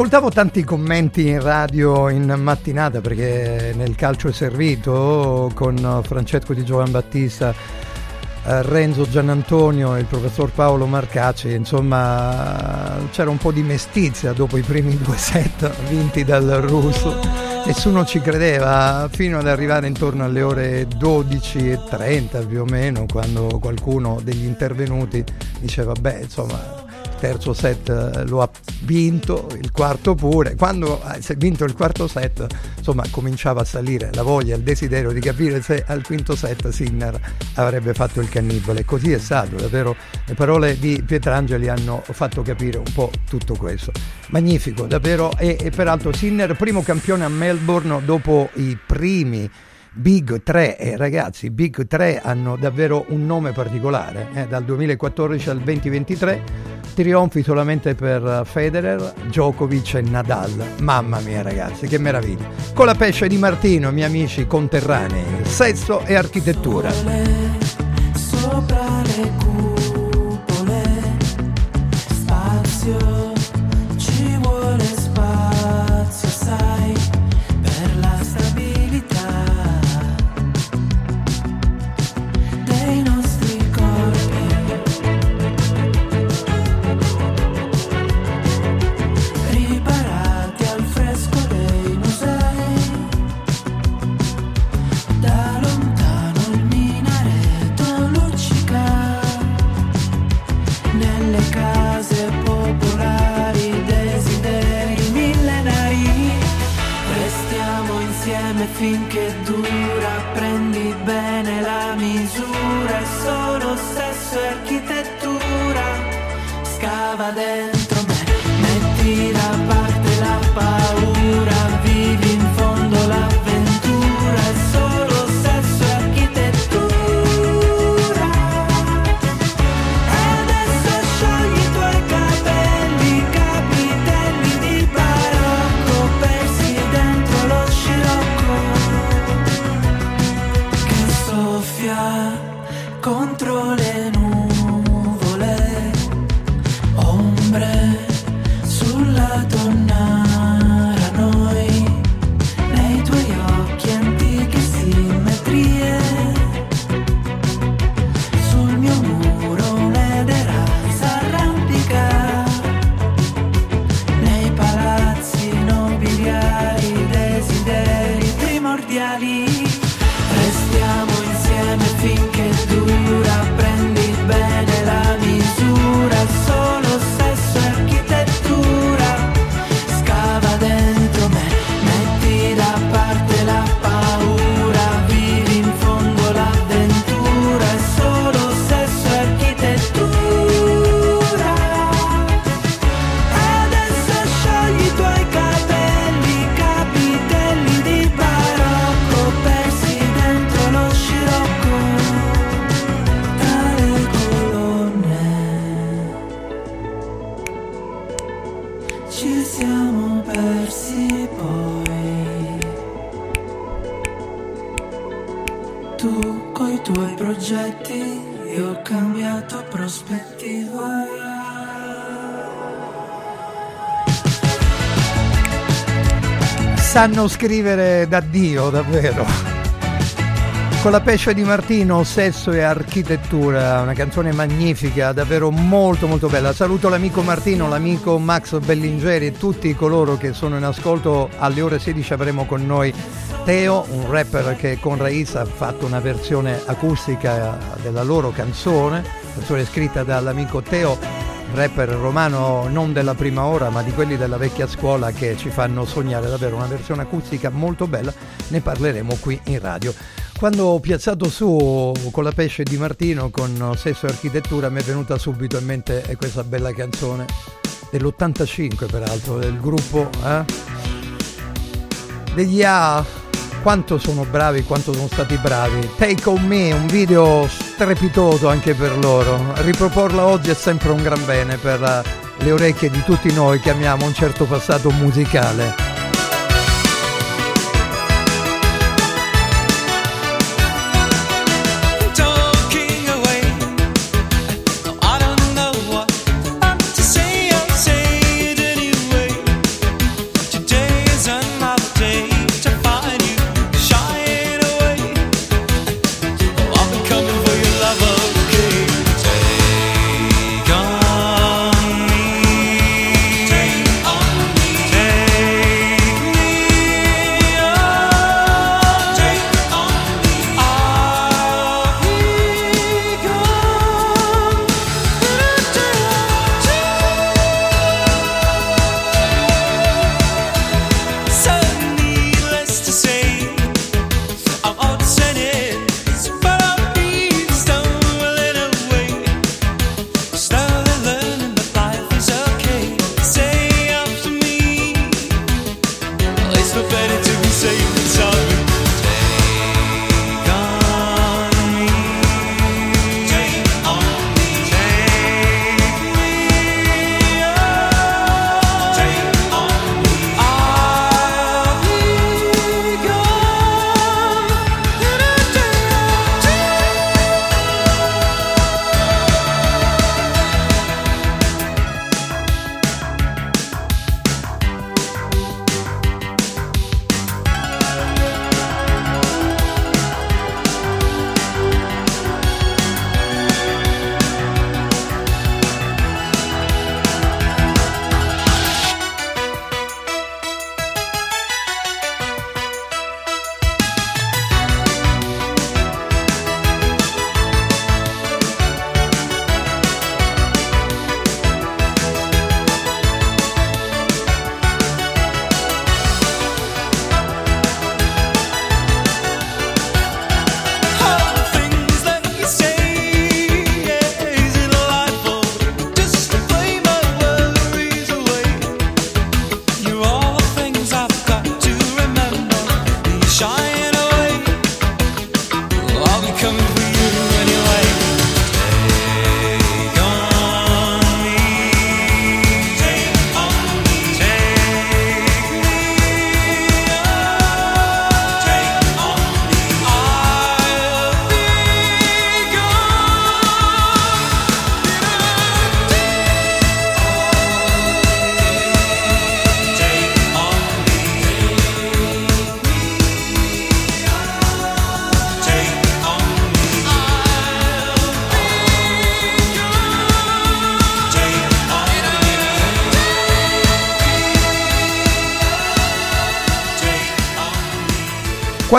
Ascoltavo tanti commenti in radio in mattinata perché nel calcio è servito con Francesco Di Giovan Battista, eh, Renzo Giannantonio e il professor Paolo Marcacci, insomma c'era un po' di mestizia dopo i primi due set vinti dal russo. Nessuno ci credeva fino ad arrivare intorno alle ore 12.30 più o meno quando qualcuno degli intervenuti diceva beh insomma terzo set eh, lo ha vinto, il quarto pure. Quando ha vinto il quarto set, insomma, cominciava a salire la voglia, il desiderio di capire se al quinto set Sinner avrebbe fatto il cannibale. Così è stato, davvero. Le parole di Pietrangeli hanno fatto capire un po' tutto questo. Magnifico, davvero. E, e peraltro Sinner, primo campione a Melbourne dopo i primi Big 3 e ragazzi Big 3 hanno davvero un nome particolare eh? dal 2014 al 2023 trionfi solamente per Federer, Djokovic e Nadal. Mamma mia ragazzi, che meraviglia. Con la pesce di Martino, miei amici conterranei, sesso e architettura. Sopra le cupole, sanno scrivere da Dio, davvero. Con la pesce di Martino, sesso e architettura, una canzone magnifica, davvero molto molto bella. Saluto l'amico Martino, l'amico Max Bellingeri e tutti coloro che sono in ascolto. Alle ore 16 avremo con noi Teo, un rapper che con Raisa ha fatto una versione acustica della loro canzone, canzone scritta dall'amico Teo rapper romano non della prima ora ma di quelli della vecchia scuola che ci fanno sognare davvero una versione acustica molto bella ne parleremo qui in radio quando ho piazzato su con la pesce di Martino con sesso e architettura mi è venuta subito in mente questa bella canzone dell'85 peraltro del gruppo eh? degli A quanto sono bravi, quanto sono stati bravi. Take on me, un video strepitoso anche per loro. Riproporla oggi è sempre un gran bene per le orecchie di tutti noi che amiamo un certo passato musicale.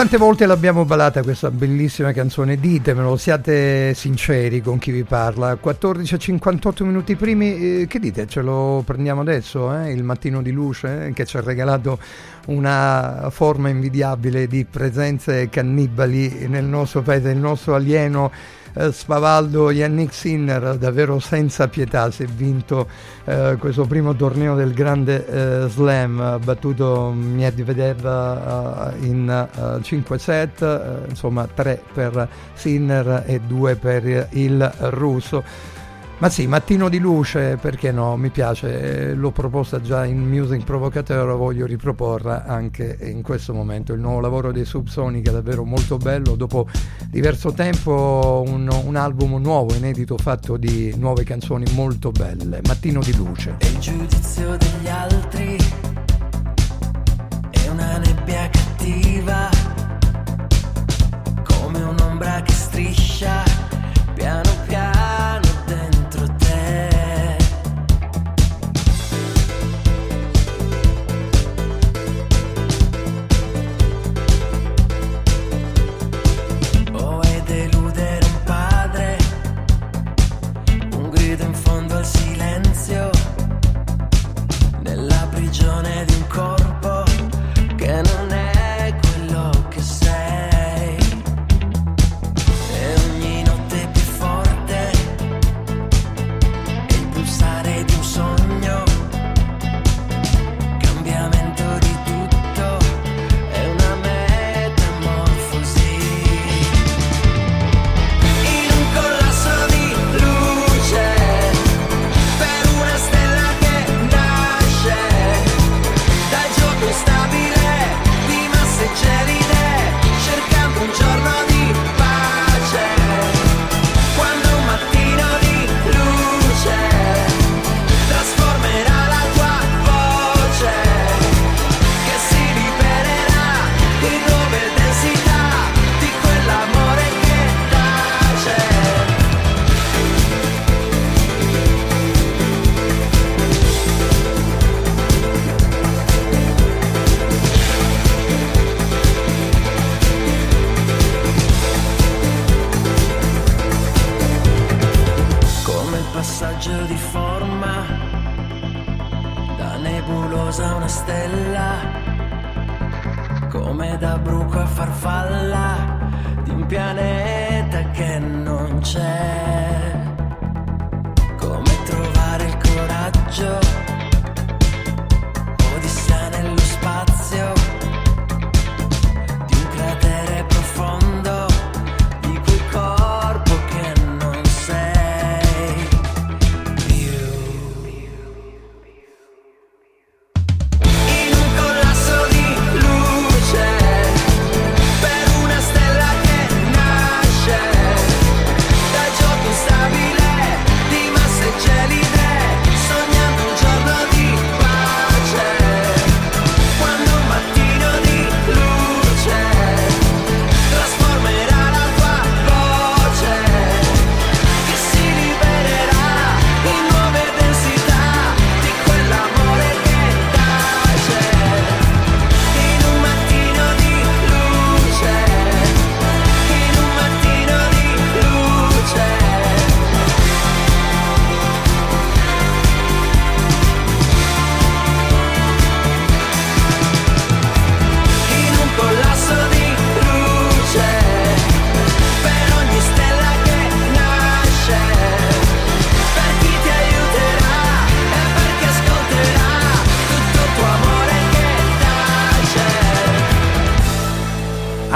Quante volte l'abbiamo ballata questa bellissima canzone? Ditemelo, siate sinceri con chi vi parla. 14 a 58 minuti primi, eh, che dite? Ce lo prendiamo adesso? Eh? Il mattino di luce eh? che ci ha regalato una forma invidiabile di presenze cannibali nel nostro paese, il nostro alieno spavaldo Yannick Sinner davvero senza pietà si è vinto eh, questo primo torneo del grande eh, slam battuto Medvedev uh, in uh, 5 set uh, insomma 3 per Sinner e 2 per il russo ma sì, Mattino di Luce, perché no? Mi piace, eh, l'ho proposta già in Music Provocateur, voglio riproporla anche in questo momento. Il nuovo lavoro dei Subsonica, davvero molto bello, dopo diverso tempo un, un album nuovo, inedito, fatto di nuove canzoni molto belle. Mattino di Luce. E il giudizio degli altri è una nebbia cattiva, come un'ombra che striscia piano piano 전에 stella, come da bruco a farfalla, di un pianeta che non c'è. Come trovare il coraggio?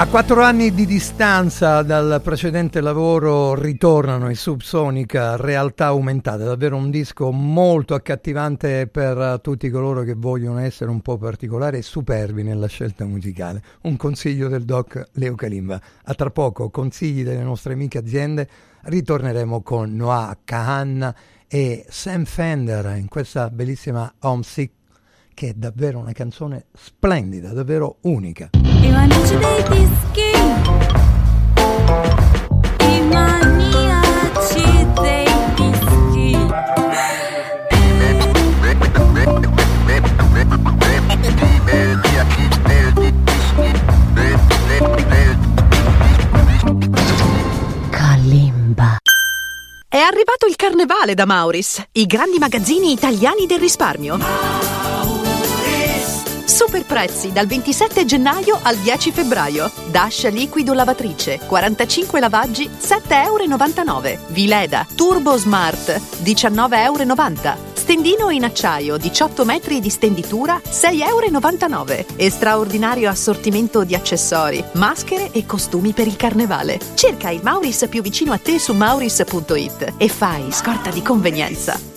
Quattro anni di distanza dal precedente lavoro ritornano i Subsonica, realtà aumentata, davvero un disco molto accattivante per tutti coloro che vogliono essere un po' particolari e superbi nella scelta musicale. Un consiglio del doc Leo Kalimba. A tra poco, consigli delle nostre amiche aziende, ritorneremo con Noah Kahan e Sam Fender in questa bellissima Homesick che è davvero una canzone splendida, davvero unica. È arrivato il carnevale da Mauris, i grandi magazzini italiani del risparmio. Super prezzi dal 27 gennaio al 10 febbraio. Dash liquido lavatrice, 45 lavaggi, 7,99 euro. Vileda Turbo Smart, 19,90 euro. Stendino in acciaio, 18 metri di stenditura, 6,99 euro. E straordinario assortimento di accessori, maschere e costumi per il carnevale. Cerca il Mauris più vicino a te su mauris.it e fai scorta di convenienza.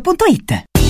radioradioshop.it.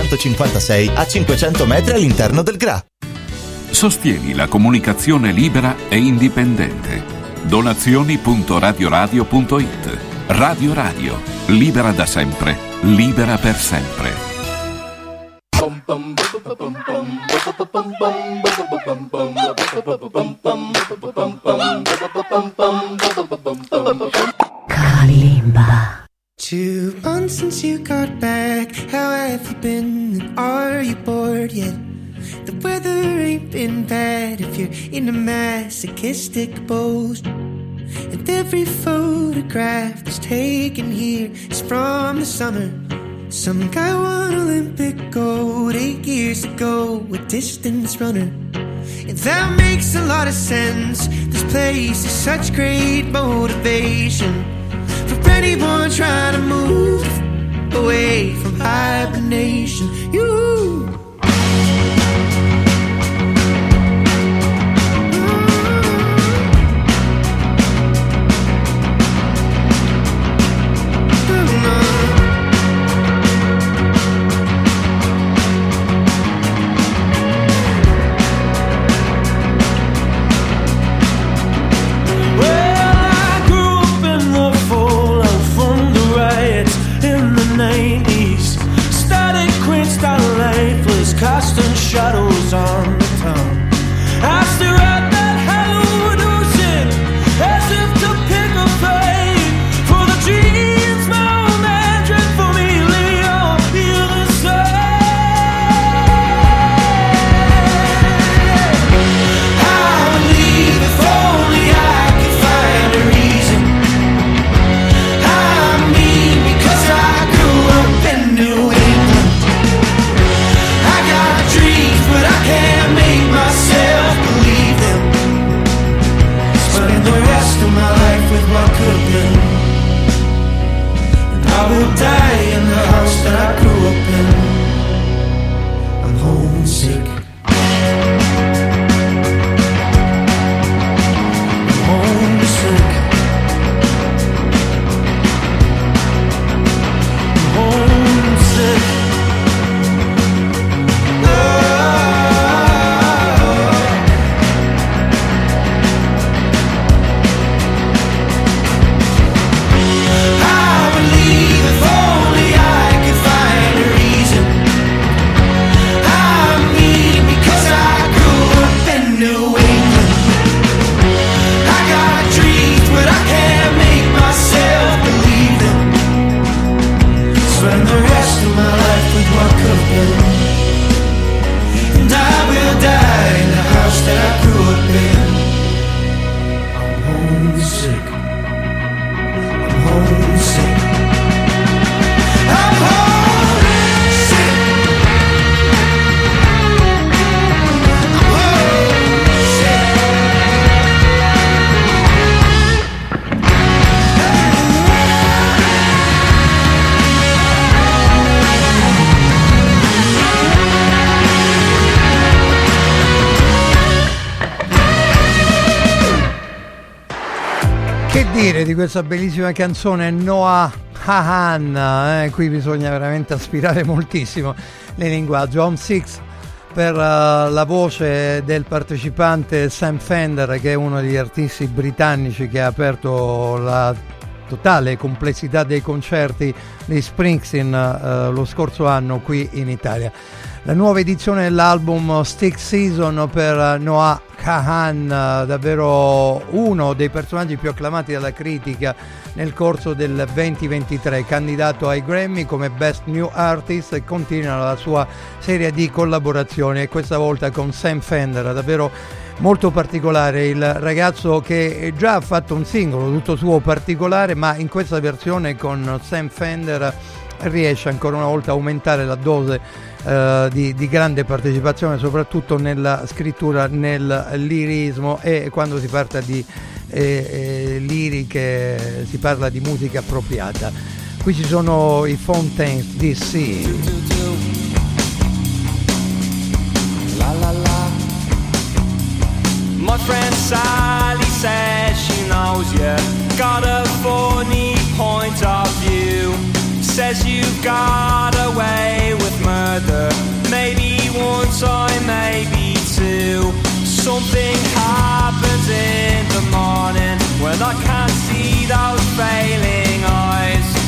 956 a 500 metri all'interno del GRA. Sostieni la comunicazione libera e indipendente. Donazioni.radioradio.it Radio Radio, libera da sempre, libera per sempre. Kalimba. Two months since you got back. How have you been? And are you bored yet? The weather ain't been bad if you're in a masochistic pose. And every photograph that's taken here is from the summer. Some guy won Olympic gold eight years ago, a distance runner. And that makes a lot of sense. This place is such great motivation for anyone trying to move away from hibernation. You. Questa bellissima canzone Noah Hahan? Eh? Qui bisogna veramente aspirare moltissimo nel linguaggio. Home Six per eh, la voce del partecipante Sam Fender, che è uno degli artisti britannici che ha aperto la totale complessità dei concerti di Springsteen eh, lo scorso anno qui in Italia. La nuova edizione dell'album Stick Season per Noah Kahan, davvero uno dei personaggi più acclamati dalla critica nel corso del 2023, candidato ai Grammy come Best New Artist e continua la sua serie di collaborazioni e questa volta con Sam Fender, davvero molto particolare il ragazzo che già ha fatto un singolo tutto suo particolare ma in questa versione con Sam Fender riesce ancora una volta a aumentare la dose eh, di, di grande partecipazione soprattutto nella scrittura nel lirismo e quando si parla di eh, eh, liriche si parla di musica appropriata qui ci sono i Fountains DC. My friend Sally says she knows you. Got a funny point of view. Says you got away with murder. Maybe one time, maybe two. Something happens in the morning when I can't see those failing eyes.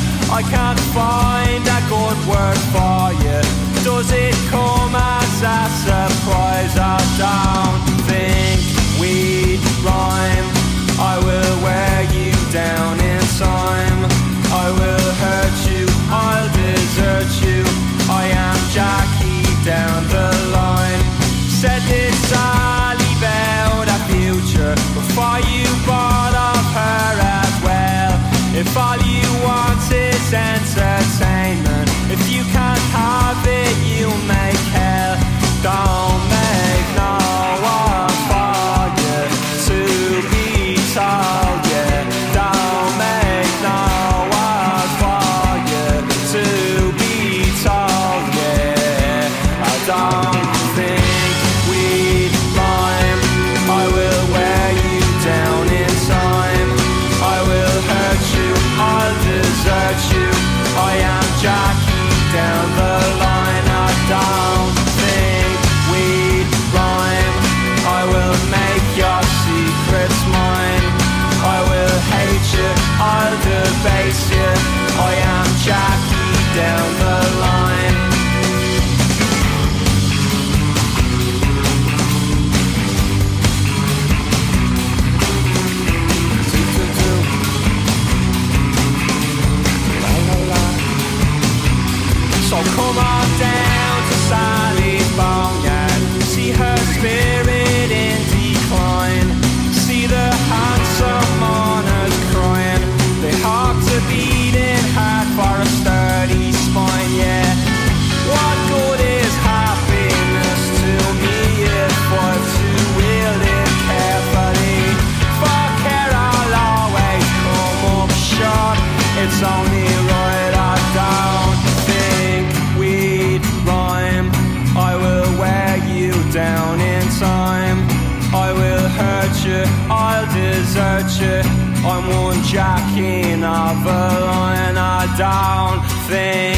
Jacking of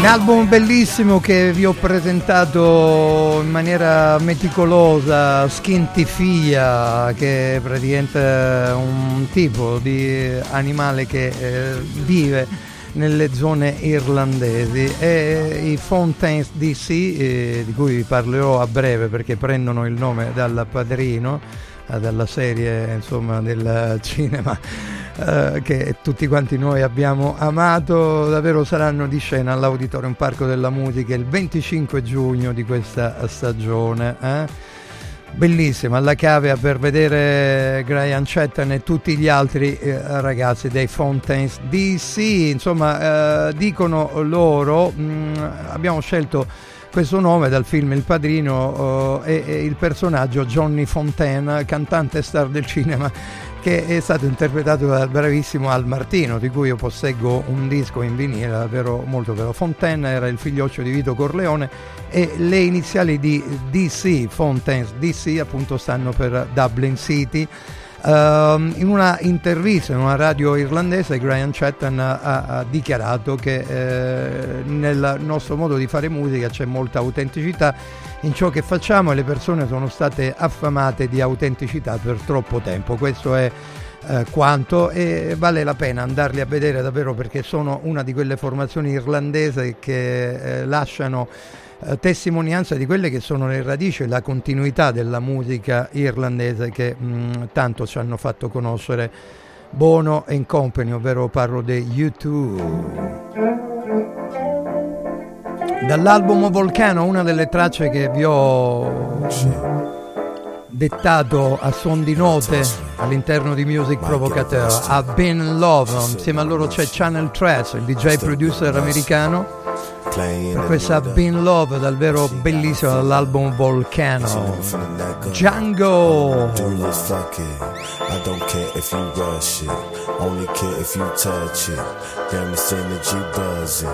Un album bellissimo che vi ho presentato in maniera meticolosa, Skintifia, che è praticamente un tipo di animale che eh, vive nelle zone irlandesi. E i Fountains DC, eh, di cui vi parlerò a breve perché prendono il nome dal padrino, eh, dalla serie insomma, del cinema eh, che tutti quanti noi abbiamo amato, davvero saranno di scena all'Auditorium Parco della Musica il 25 giugno di questa stagione. eh. Bellissima, alla cavea per vedere Brian Chetton e tutti gli altri eh, ragazzi dei Fountains DC, insomma eh, dicono loro, mh, abbiamo scelto questo nome dal film Il Padrino eh, e, e il personaggio Johnny Fontaine, cantante star del cinema che è stato interpretato dal bravissimo Al Martino, di cui io posseggo un disco in vinile davvero molto bello. Fontaine era il figlioccio di Vito Corleone e le iniziali di DC, Fontaines DC, appunto stanno per Dublin City. Ehm, in una intervista in una radio irlandese Brian Chetton ha, ha dichiarato che eh, nel nostro modo di fare musica c'è molta autenticità in ciò che facciamo e le persone sono state affamate di autenticità per troppo tempo. Questo è eh, quanto e vale la pena andarli a vedere davvero perché sono una di quelle formazioni irlandesi che eh, lasciano eh, testimonianza di quelle che sono le radici e la continuità della musica irlandese che mh, tanto ci hanno fatto conoscere Bono and Company, ovvero parlo dei U2. Dall'album Volcano, una delle tracce che vi ho dettato a suon di note all'interno di Music Provocateur, I've Been Love, insieme a loro c'è Channel Trash, il DJ producer americano per questa Been Love dal vero bellissimo dall'album Volcano Django. I don't care if you rush it. Only care if you touch it. Damn this energy buzzing.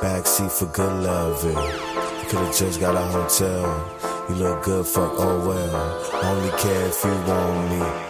Backseat for good loving. You could've just got a hotel. You look good, fuck, oh well. Only care if you want me.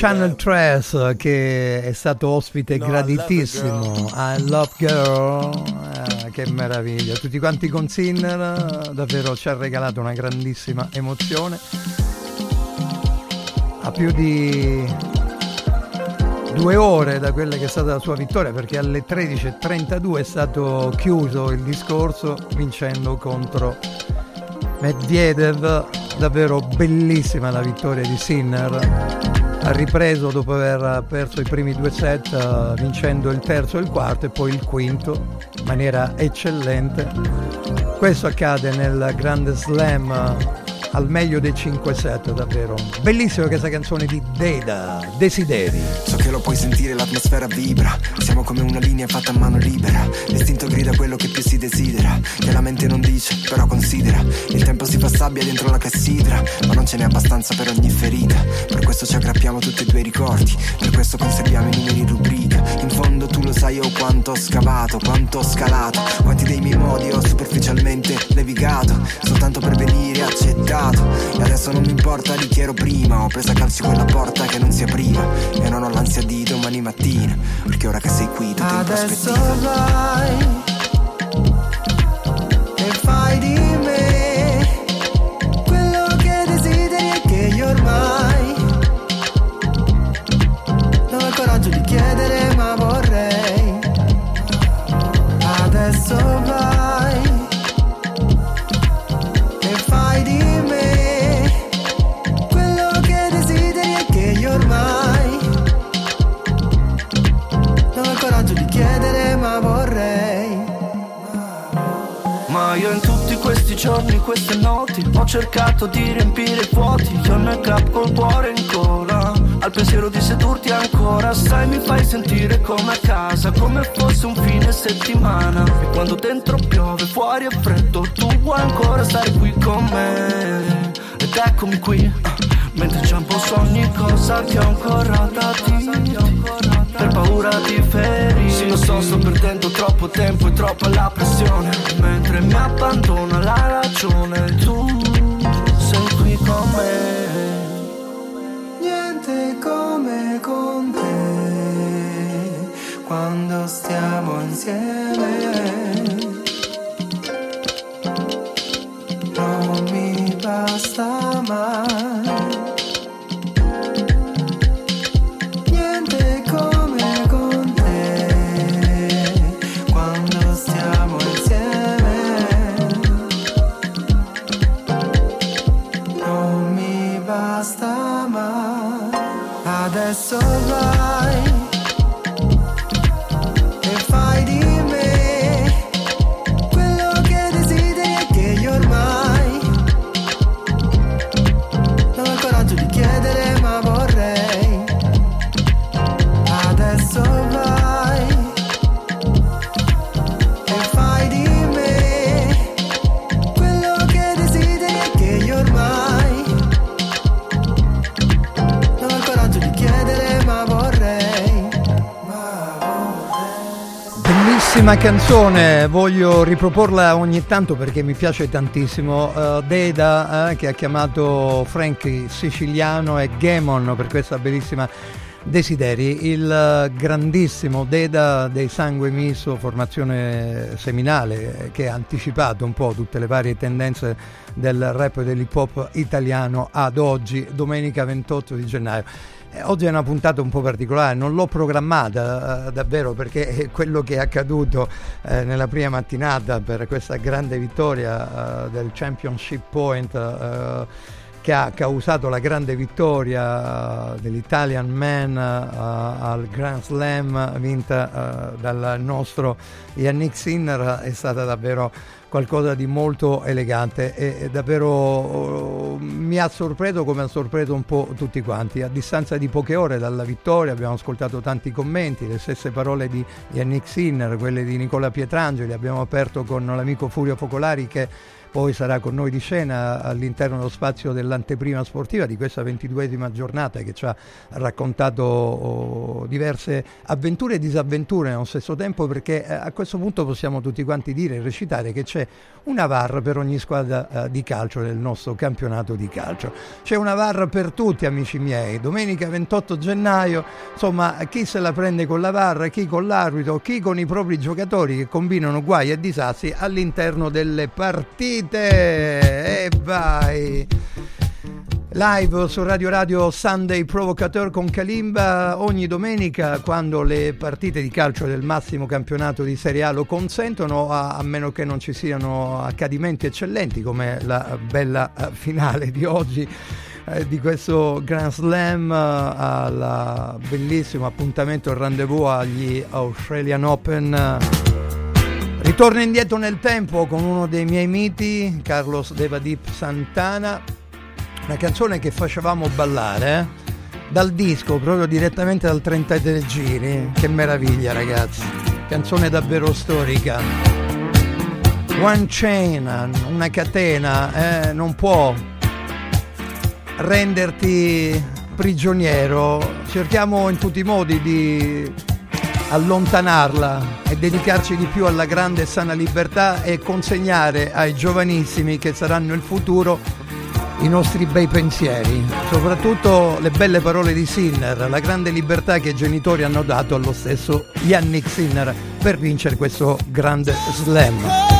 Channel 3 che è stato ospite graditissimo. I Love Girl, eh, che meraviglia. Tutti quanti con Sinner, davvero ci ha regalato una grandissima emozione. A più di due ore da quella che è stata la sua vittoria, perché alle 13.32 è stato chiuso il discorso vincendo contro Medvedev, davvero bellissima la vittoria di Sinner. Ripreso dopo aver perso i primi due set, eh, vincendo il terzo e il quarto e poi il quinto in maniera eccellente. Questo accade nel Grande Slam eh, al meglio dei 5 set, davvero. Bellissima questa canzone di Deda, Desideri. Lo puoi sentire, l'atmosfera vibra. Siamo come una linea fatta a mano libera. L'istinto grida quello che più si desidera. Che la mente non dice, però considera. Il tempo si fa sabbia dentro la cassidra. Ma non ce n'è abbastanza per ogni ferita. Per questo ci aggrappiamo tutti e due i ricordi. Per questo conserviamo i numeri in rubrica. In fondo tu lo sai io quanto ho scavato, quanto ho scalato. Quanti dei miei modi ho superficialmente levigato. Soltanto per venire accettato. E adesso non mi importa di chi ero prima. Ho preso a calci quella porta che non si apriva. E non ho l'ansia di domani mattina. Perché ora che sei qui tutto in Adesso prospettiva. vai giorni, queste notti Ho cercato di riempire i vuoti Io nel club col cuore in gola Al pensiero di sedurti ancora Sai mi fai sentire come a casa Come fosse un fine settimana E quando dentro piove, fuori è freddo Tu vuoi ancora stare qui con me Ed eccomi qui ah, Mentre ciampo su ogni cosa che ho ancora da dirti per paura di ferire. Sì lo so sto perdendo troppo tempo e troppa la pressione. Mentre mi abbandona la ragione Tu sei qui con me. Niente come con te. Quando stiamo insieme canzone, voglio riproporla ogni tanto perché mi piace tantissimo. Uh, Deda eh, che ha chiamato Frankie Siciliano e Gamon per questa bellissima Desideri, il grandissimo Deda dei Sangue Miso, formazione seminale che ha anticipato un po' tutte le varie tendenze del rap e dell'hip hop italiano ad oggi, domenica 28 di gennaio. Eh, oggi è una puntata un po' particolare, non l'ho programmata eh, davvero perché quello che è accaduto eh, nella prima mattinata per questa grande vittoria eh, del Championship Point eh, che ha causato la grande vittoria dell'Italian Man al Grand Slam vinta dal nostro Yannick Sinner è stata davvero qualcosa di molto elegante e, davvero oh, mi ha sorpreso come ha sorpreso un po' tutti quanti. A distanza di poche ore dalla vittoria abbiamo ascoltato tanti commenti, le stesse parole di Yannick Sinner, quelle di Nicola Pietrangeli, abbiamo aperto con l'amico Furio Focolari che poi sarà con noi di scena all'interno dello spazio dell'anteprima sportiva di questa ventiduesima giornata che ci ha raccontato oh, diverse avventure e disavventure nello stesso tempo perché eh, a questo punto possiamo tutti quanti dire e recitare che c'è una VAR per ogni squadra eh, di calcio nel nostro campionato di calcio. C'è una VAR per tutti amici miei, domenica 28 gennaio, insomma chi se la prende con la VAR, chi con l'arbitro, chi con i propri giocatori che combinano guai e disastri all'interno delle partite. E vai live su Radio Radio Sunday Provocateur con Kalimba ogni domenica quando le partite di calcio del massimo campionato di Serie A lo consentono a, a meno che non ci siano accadimenti eccellenti come la bella eh, finale di oggi eh, di questo Grand Slam eh, al bellissimo appuntamento il rendezvous agli Australian Open. Ritorno indietro nel tempo con uno dei miei miti, Carlos Devadip Santana, una canzone che facevamo ballare dal disco, proprio direttamente dal 33 giri. Che meraviglia, ragazzi! Canzone davvero storica. One Chain, una catena, eh, non può renderti prigioniero. Cerchiamo in tutti i modi di allontanarla e dedicarci di più alla grande e sana libertà e consegnare ai giovanissimi che saranno il futuro i nostri bei pensieri, soprattutto le belle parole di Sinner, la grande libertà che i genitori hanno dato allo stesso Yannick Sinner per vincere questo grande slam.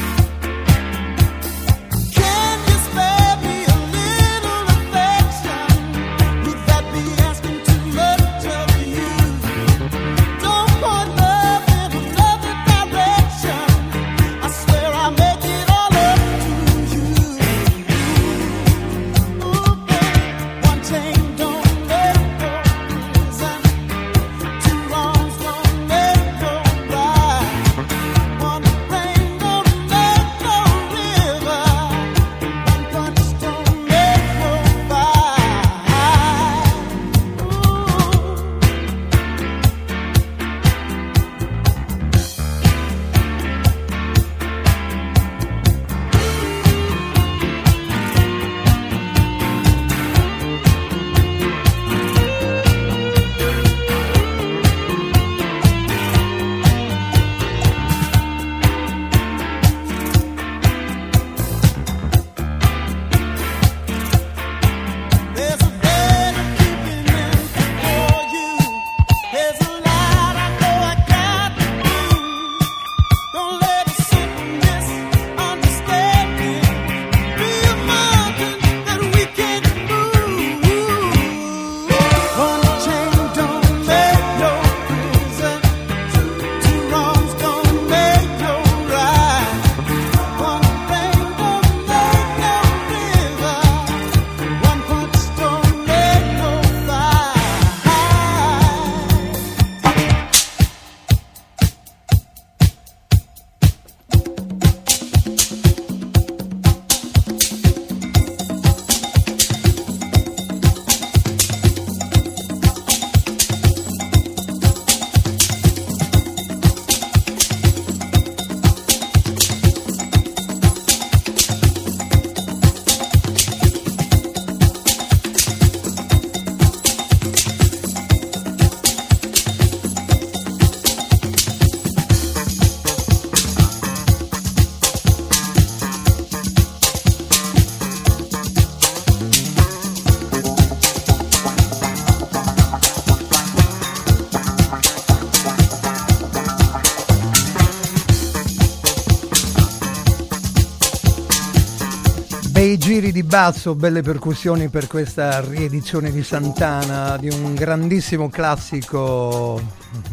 Basso, belle percussioni per questa riedizione di Santana di un grandissimo classico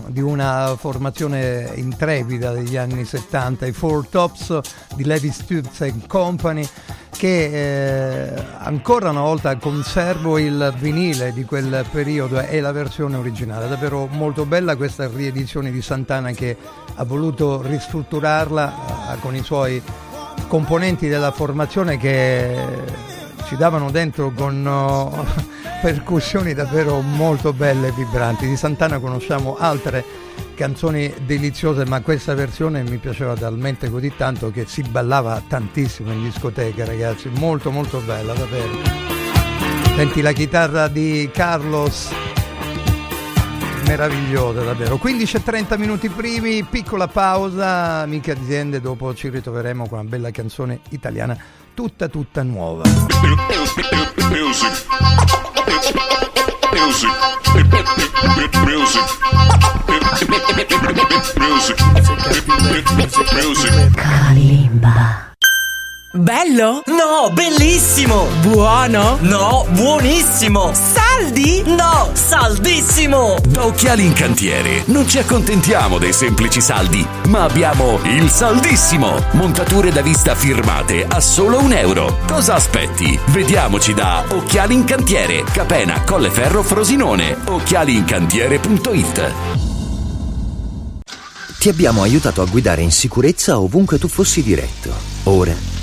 di una formazione intrepida degli anni 70, i Four Tops di Levi Stutz Company che eh, ancora una volta conservo il vinile di quel periodo e la versione originale, davvero molto bella questa riedizione di Santana che ha voluto ristrutturarla eh, con i suoi componenti della formazione che ci davano dentro con uh, (laughs) percussioni davvero molto belle e vibranti. Di Santana conosciamo altre canzoni deliziose, ma questa versione mi piaceva talmente così tanto che si ballava tantissimo in discoteca, ragazzi. Molto molto bella, davvero. Senti la chitarra di Carlos meravigliosa davvero. 15 e 30 minuti primi piccola pausa. Amiche aziende dopo ci ritroveremo con una bella canzone italiana tutta tutta nuova. Kalimba Bello? No, bellissimo! Buono? No, buonissimo! Saldi? No, saldissimo! Da Occhiali in Cantiere non ci accontentiamo dei semplici saldi, ma abbiamo il saldissimo! Montature da vista firmate a solo un euro. Cosa aspetti? Vediamoci da Occhiali in Cantiere, Capena, Colleferro, Frosinone. Occhialiincantiere.it Ti abbiamo aiutato a guidare in sicurezza ovunque tu fossi diretto. Ora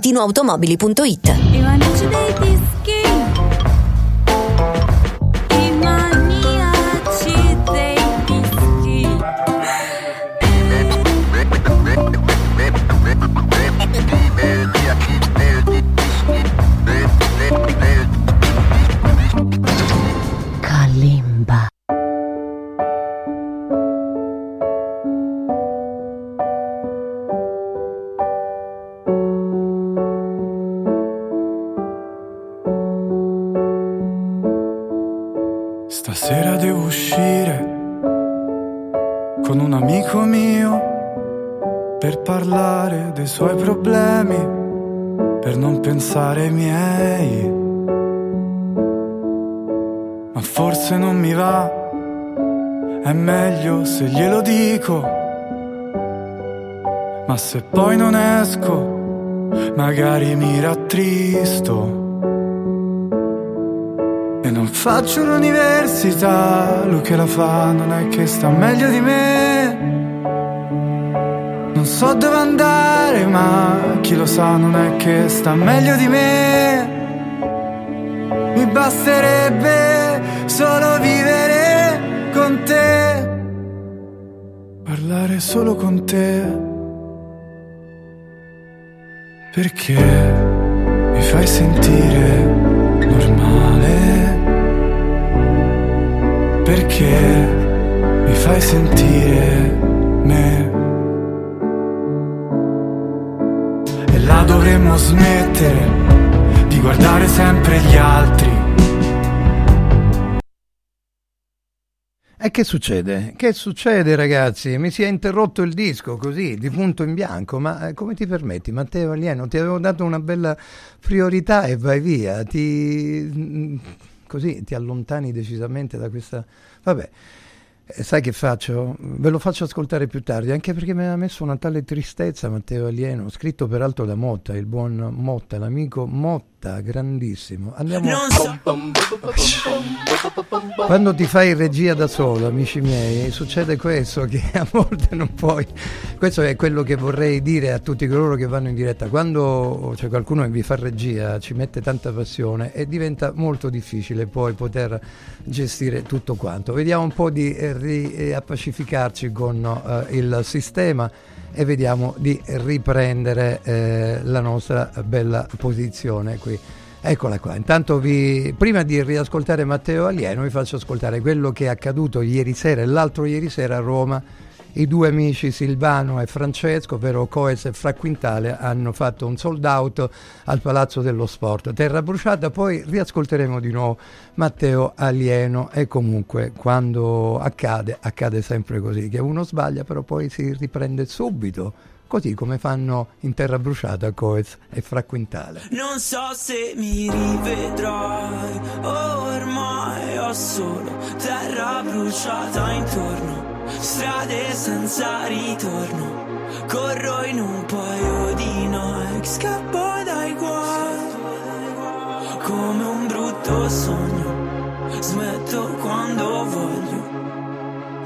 valentinoautomobili.it pensare ai miei. Ma forse non mi va, è meglio se glielo dico. Ma se poi non esco, magari mi rattristo. E non faccio l'università, lui che la fa non è che sta meglio di me. Non so dove andare, ma chi lo sa non è che sta meglio di me. Mi basterebbe solo vivere con te, parlare solo con te. Perché mi fai sentire normale? Perché mi fai sentire me? Dovremmo smettere di guardare sempre gli altri. E che succede? Che succede ragazzi? Mi si è interrotto il disco così, di punto in bianco, ma eh, come ti permetti Matteo Alieno? Ti avevo dato una bella priorità e vai via, ti... mm, così ti allontani decisamente da questa... Vabbè, sai che faccio? Ve lo faccio ascoltare più tardi, anche perché mi ha messo una tale tristezza Matteo Alieno, scritto peraltro da Motta, il buon Motta, l'amico Motta, grandissimo. Andiamo... Quando ti fai regia da solo, amici miei, succede questo che a volte non puoi. Questo è quello che vorrei dire a tutti coloro che vanno in diretta. Quando c'è qualcuno che vi fa regia, ci mette tanta passione e diventa molto difficile poi poter gestire tutto quanto. Vediamo un po' di riappacificarci con eh, il sistema e vediamo di riprendere eh, la nostra bella posizione qui. Eccola qua, intanto vi, prima di riascoltare Matteo Alieno vi faccio ascoltare quello che è accaduto ieri sera e l'altro ieri sera a Roma. I due amici Silvano e Francesco, ovvero Coes e Fra Quintale, hanno fatto un sold out al Palazzo dello Sport. Terra bruciata, poi riascolteremo di nuovo Matteo Alieno e comunque quando accade, accade sempre così, che uno sbaglia però poi si riprende subito così come fanno in terra bruciata Coez e Fra Quintale. Non so se mi rivedrai, ormai ho solo terra bruciata intorno, strade senza ritorno, corro in un paio di Nike, scappo dai guai, come un brutto sogno, smetto quando voglio.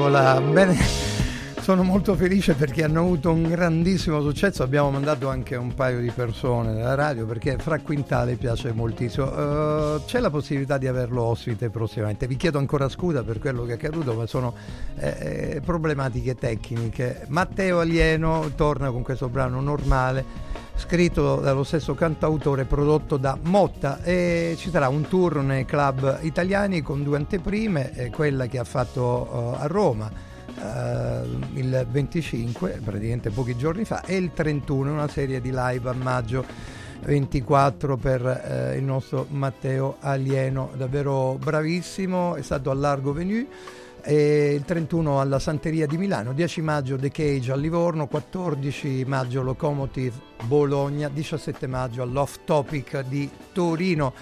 Scivola. Bene. (laughs) Sono molto felice perché hanno avuto un grandissimo successo. Abbiamo mandato anche un paio di persone dalla radio perché Fra Quintale piace moltissimo. Eh, c'è la possibilità di averlo ospite prossimamente. Vi chiedo ancora scusa per quello che è accaduto, ma sono eh, eh, problematiche tecniche. Matteo Alieno torna con questo brano normale scritto dallo stesso cantautore prodotto da Motta. E ci sarà un tour nei club italiani con due anteprime, eh, quella che ha fatto eh, a Roma eh, il 25, praticamente pochi giorni fa, e il 31, una serie di live a maggio 24 per eh, il nostro Matteo Alieno, davvero bravissimo, è stato a Largo Venue e il 31 alla Santeria di Milano, 10 maggio The Cage a Livorno, 14 maggio Locomotive Bologna, 17 maggio all'Off Topic di Torino.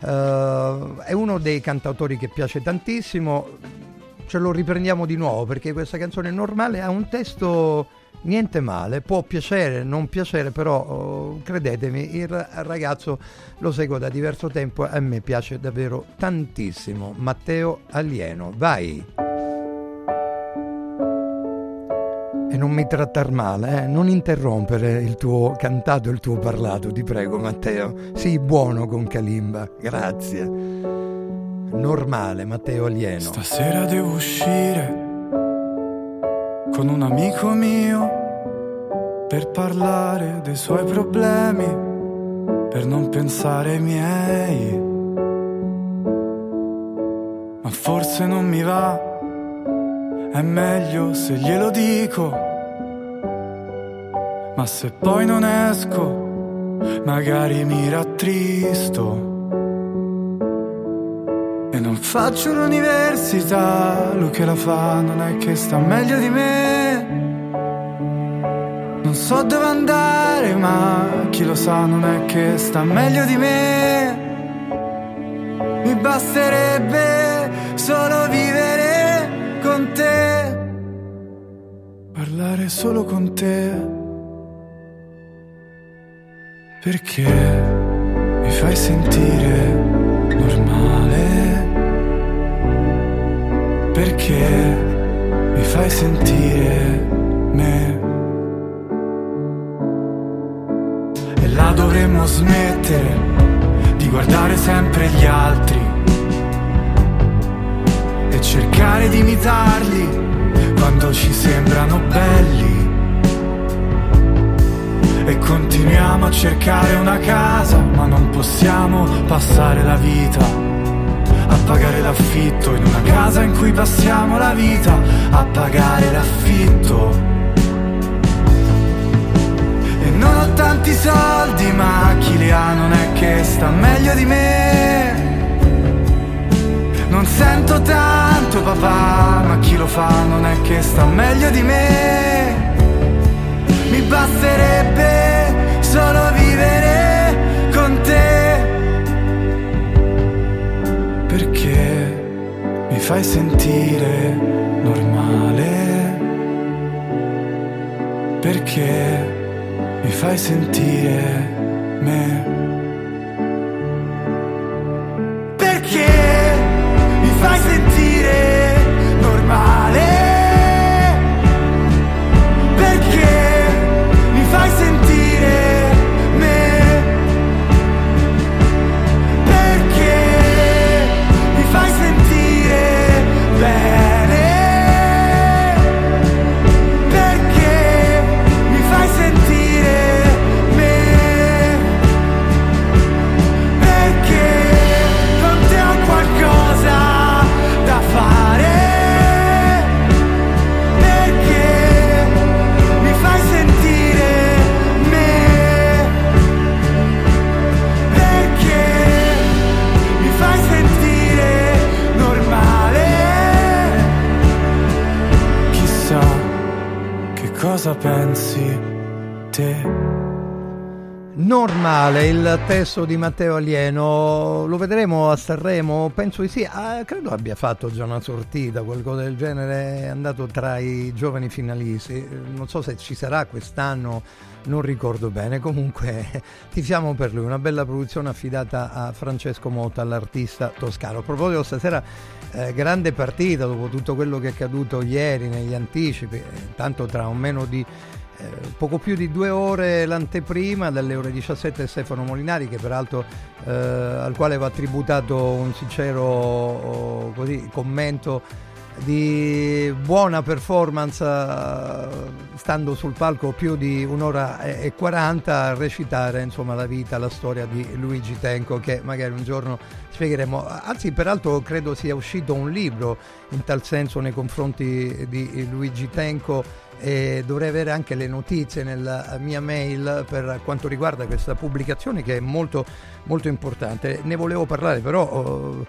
Eh, è uno dei cantautori che piace tantissimo, ce lo riprendiamo di nuovo perché questa canzone normale ha un testo niente male, può piacere, non piacere, però oh, credetemi, il ragazzo lo seguo da diverso tempo e a me piace davvero tantissimo. Matteo Alieno, vai! E non mi trattar male, eh? non interrompere il tuo cantato e il tuo parlato, ti prego Matteo. Sii buono con Kalimba, grazie. Normale, Matteo Alieno. Stasera devo uscire con un amico mio per parlare dei suoi problemi, per non pensare ai miei. Ma forse non mi va, è meglio se glielo dico. Ma se poi non esco, magari mi rattristo. Non faccio l'università, lui che la fa non è che sta meglio di me. Non so dove andare, ma chi lo sa non è che sta meglio di me. Mi basterebbe solo vivere con te, parlare solo con te. Perché mi fai sentire normale? Perché mi fai sentire me? E là dovremmo smettere di guardare sempre gli altri e cercare di imitarli quando ci sembrano belli. E continuiamo a cercare una casa, ma non possiamo passare la vita a pagare l'affitto in una casa in cui passiamo la vita a pagare l'affitto. E non ho tanti soldi, ma chi li ha non è che sta meglio di me. Non sento tanto papà, ma chi lo fa non è che sta meglio di me. Mi basterebbe solo vivere fai sentire normale. Perché mi fai sentire me. Perché mi fai sentire normale. Il testo di Matteo Alieno, lo vedremo a Sanremo? Penso di sì, Ah, credo abbia fatto già una sortita, qualcosa del genere, è andato tra i giovani finalisti, non so se ci sarà quest'anno, non ricordo bene, comunque (laughs) tifiamo per lui, una bella produzione affidata a Francesco Motta, l'artista toscano. A proposito, stasera eh, grande partita dopo tutto quello che è accaduto ieri negli anticipi, eh, tanto tra un meno di eh, poco più di due ore l'anteprima dalle ore 17 Stefano Molinari che peraltro eh, al quale va tributato un sincero oh, così, commento di buona performance eh, stando sul palco più di un'ora e e 40 a recitare insomma la vita, la storia di Luigi Tenco che magari un giorno spiegheremo. Anzi peraltro credo sia uscito un libro in tal senso nei confronti di Luigi Tenco e dovrei avere anche le notizie nella mia mail per quanto riguarda questa pubblicazione che è molto molto importante. Ne volevo parlare però oh,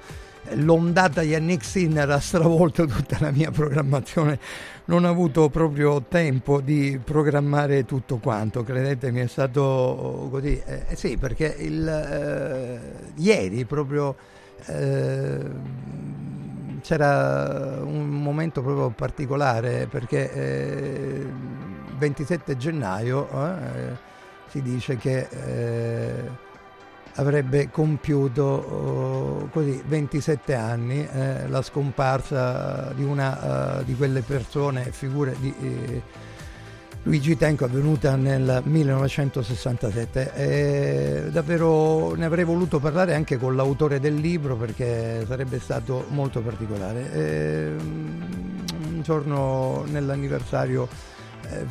l'ondata Yannick Sinner ha stravolto tutta la mia programmazione. Non ho avuto proprio tempo di programmare tutto quanto credetemi è stato così. Eh, sì perché il, eh, ieri proprio eh, c'era un momento proprio particolare perché eh, 27 gennaio eh, si dice che eh, avrebbe compiuto oh, così 27 anni eh, la scomparsa di una eh, di quelle persone, figure di eh, Luigi Tenco avvenuta nel 1967. E davvero ne avrei voluto parlare anche con l'autore del libro perché sarebbe stato molto particolare. E, un giorno nell'anniversario eh,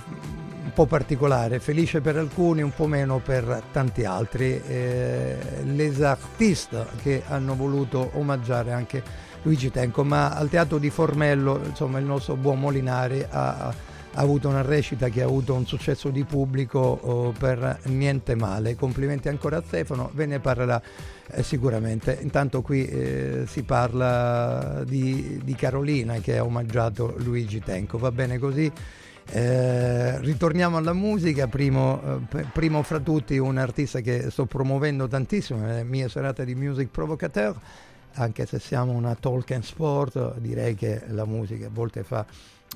un po' particolare, felice per alcuni, un po' meno per tanti altri. Eh, les artistes che hanno voluto omaggiare anche Luigi Tenco, ma al teatro di Formello, insomma, il nostro buon Molinari ha, ha avuto una recita che ha avuto un successo di pubblico oh, per niente male. Complimenti ancora a Stefano, ve ne parlerà eh, sicuramente. Intanto qui eh, si parla di, di Carolina che ha omaggiato Luigi Tenco, va bene così? Eh, ritorniamo alla musica, primo, eh, primo, fra tutti un artista che sto promuovendo tantissimo, le mie serate di Music Provocateur, anche se siamo una talk and sport, direi che la musica a volte fa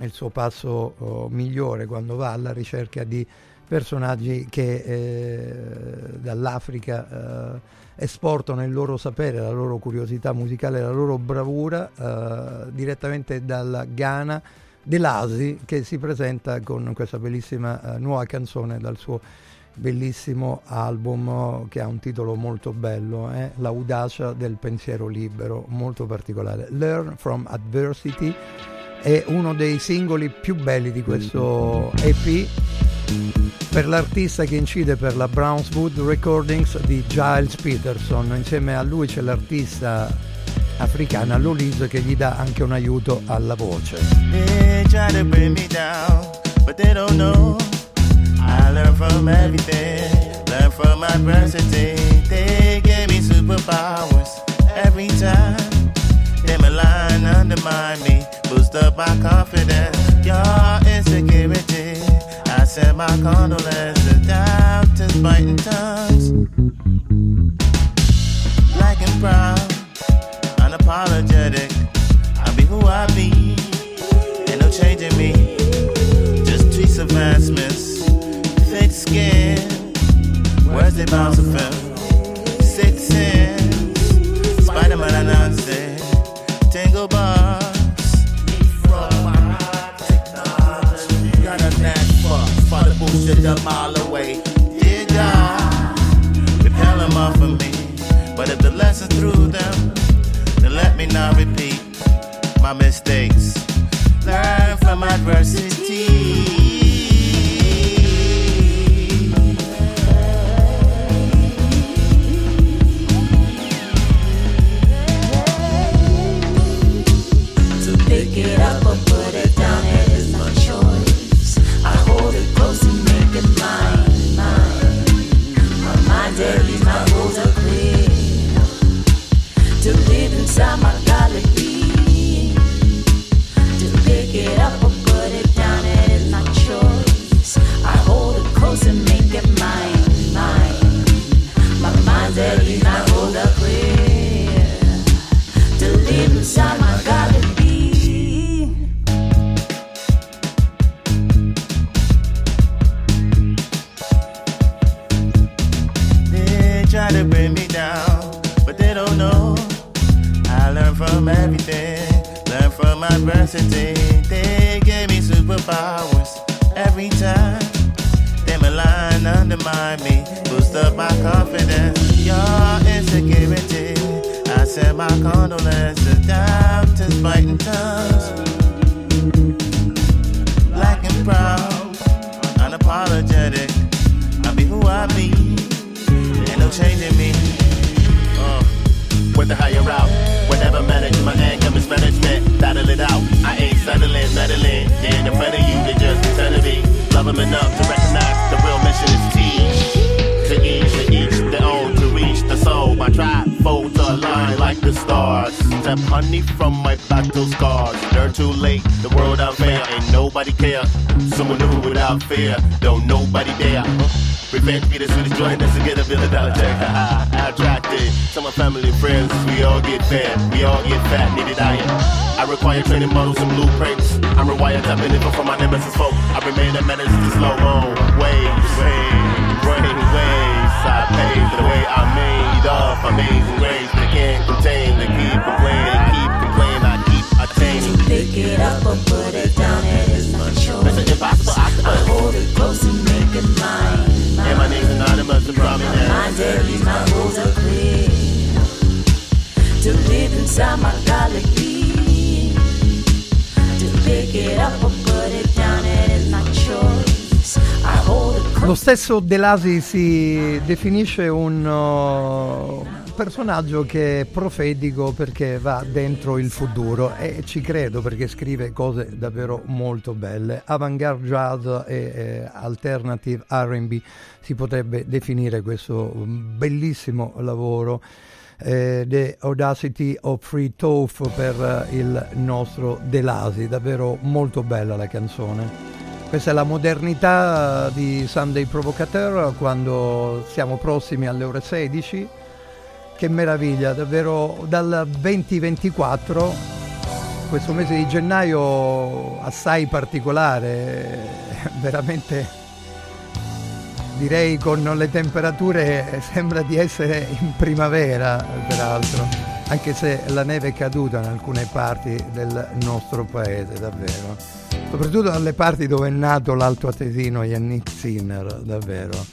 il suo passo oh, migliore quando va alla ricerca di personaggi che eh, dall'Africa eh, esportano il loro sapere, la loro curiosità musicale, la loro bravura eh, direttamente dalla Ghana dell'Asi che si presenta con questa bellissima uh, nuova canzone dal suo bellissimo album che ha un titolo molto bello, eh? L'audacia del pensiero libero, molto particolare. Learn from Adversity è uno dei singoli più belli di questo EP per l'artista che incide per la Brownswood Recordings di Giles Peterson. Insieme a lui c'è l'artista africana Lolise che gli dà anche un aiuto alla voce. They try to bring me down, but they don't know. I learn from everything, learn from adversity. They gave me superpowers every time. They malign, undermine me, boost up my confidence. Your insecurity, I send my condolences. Doubters biting tongues, black and brown, unapologetic. I be who I be, ain't no changing me. Just tweets advancements, thick skin. Where's they bouncing from? Six sense, Spider-Man announcing, From technology, got a for, the bullshit a mile away. Of me. But if the lesson through them, then let me not repeat my mistakes. Learn from adversity. It up or put it down, it is my choice. I hold it close and make it mine, mine. My mind is my rules are clear. To live inside my stesso De Lasi si definisce un uh, personaggio che è profetico perché va dentro il futuro e ci credo perché scrive cose davvero molto belle. Avant-garde jazz e eh, alternative RB si potrebbe definire questo bellissimo lavoro. eh, The Audacity of Free Toph per eh, il nostro De Lasi, davvero molto bella la canzone. Questa è la modernità di Sunday Provocateur quando siamo prossimi alle ore 16. Che meraviglia, davvero dal 2024, questo mese di gennaio assai particolare, (laughs) veramente direi con le temperature sembra di essere in primavera peraltro, anche se la neve è caduta in alcune parti del nostro paese davvero, soprattutto dalle parti dove è nato l'alto atesino Yannick Sinner davvero.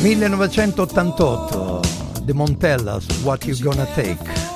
1988, The Montellas, What You Gonna Take.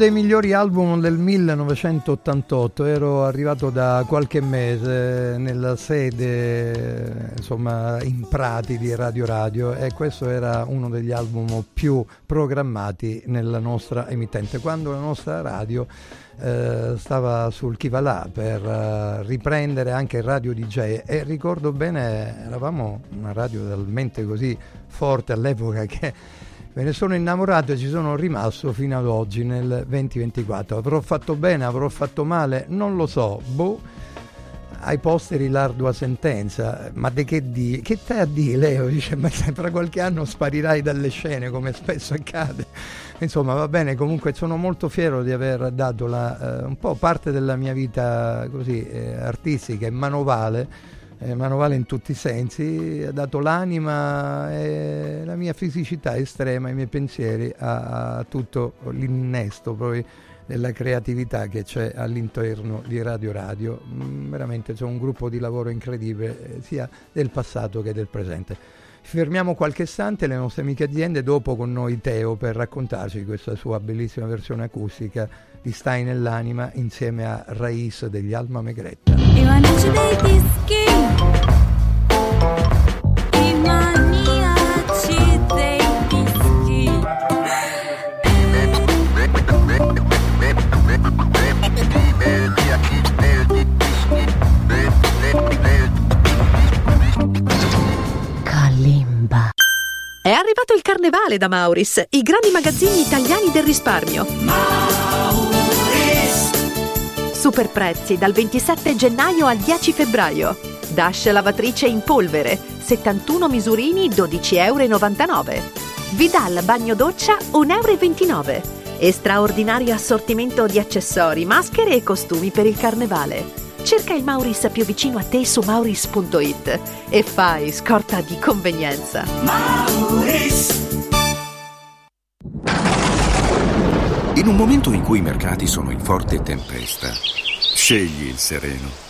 Dei migliori album del 1988, ero arrivato da qualche mese nella sede, insomma, in Prati di Radio Radio e questo era uno degli album più programmati nella nostra emittente, quando la nostra radio eh, stava sul chi va per eh, riprendere anche radio DJ e ricordo bene, eravamo una radio talmente così forte all'epoca che Me ne sono innamorato e ci sono rimasto fino ad oggi nel 2024. Avrò fatto bene, avrò fatto male, non lo so. Boh, ai posteri l'ardua sentenza. Ma di che di? Che te a dire, Leo? Dice, ma fra qualche anno sparirai dalle scene come spesso accade. Insomma, va bene, comunque sono molto fiero di aver dato la, eh, un po' parte della mia vita così eh, artistica e manovale eh, manovale in tutti i sensi, ha dato l'anima e la mia fisicità estrema, i miei pensieri a, a tutto l'innesto poi della creatività che c'è all'interno di Radio Radio. Mm, veramente c'è un gruppo di lavoro incredibile eh, sia del passato che del presente. Fermiamo qualche istante le nostre amiche aziende, dopo con noi Teo per raccontarci questa sua bellissima versione acustica di Stai nell'anima insieme a Raiz degli Alma Megretta. I manici dei dischi È arrivato il carnevale da Mauris, i grandi magazzini italiani del risparmio. Super prezzi dal 27 gennaio al 10 febbraio. Dash lavatrice in polvere, 71 misurini 12,99 euro. Vidal bagno doccia 1,29 euro. E straordinario assortimento di accessori, maschere e costumi per il carnevale. Cerca il Mauris più vicino a te su mauris.it e fai scorta di convenienza. In un momento in cui i mercati sono in forte tempesta, scegli il sereno.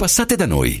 Passate da noi.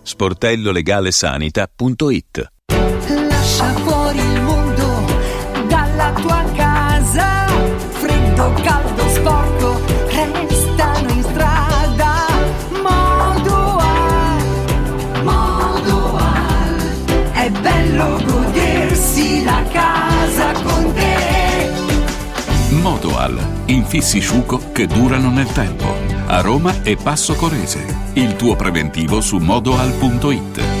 sportellolegalesanita.it Lascia fuori il mondo dalla tua casa. Freddo, caldo, sporco Restano in strada. Modoal Modoal È bello godersi la casa con te. Modoal, infissi sciuco che durano nel tempo. A Roma e Passo Corese. Il tuo preventivo su modoal.it.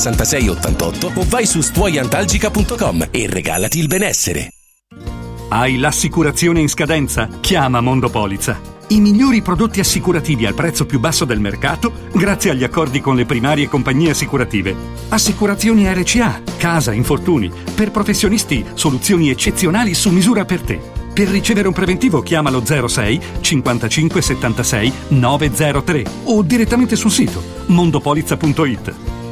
66 88 o vai su stuoiantalgica.com e regalati il benessere. Hai l'assicurazione in scadenza? Chiama Mondopolizza. I migliori prodotti assicurativi al prezzo più basso del mercato grazie agli accordi con le primarie compagnie assicurative. Assicurazioni RCA, casa, infortuni. Per professionisti, soluzioni eccezionali su misura per te. Per ricevere un preventivo chiamalo 06 55 76 903 o direttamente sul sito mondopolizza.it.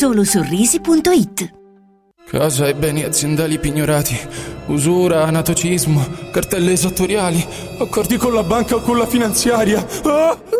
solosorrisi.it Casa e beni aziendali pignorati, usura, anatocismo, cartelle esattoriali, accordi con la banca o con la finanziaria. Ah!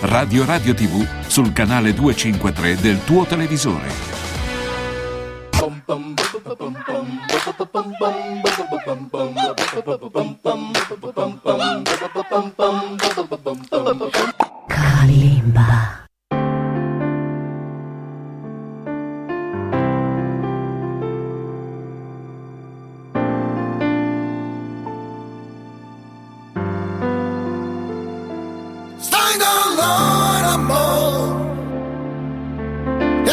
Radio Radio TV sul canale 253 del tuo televisore. Kalimba.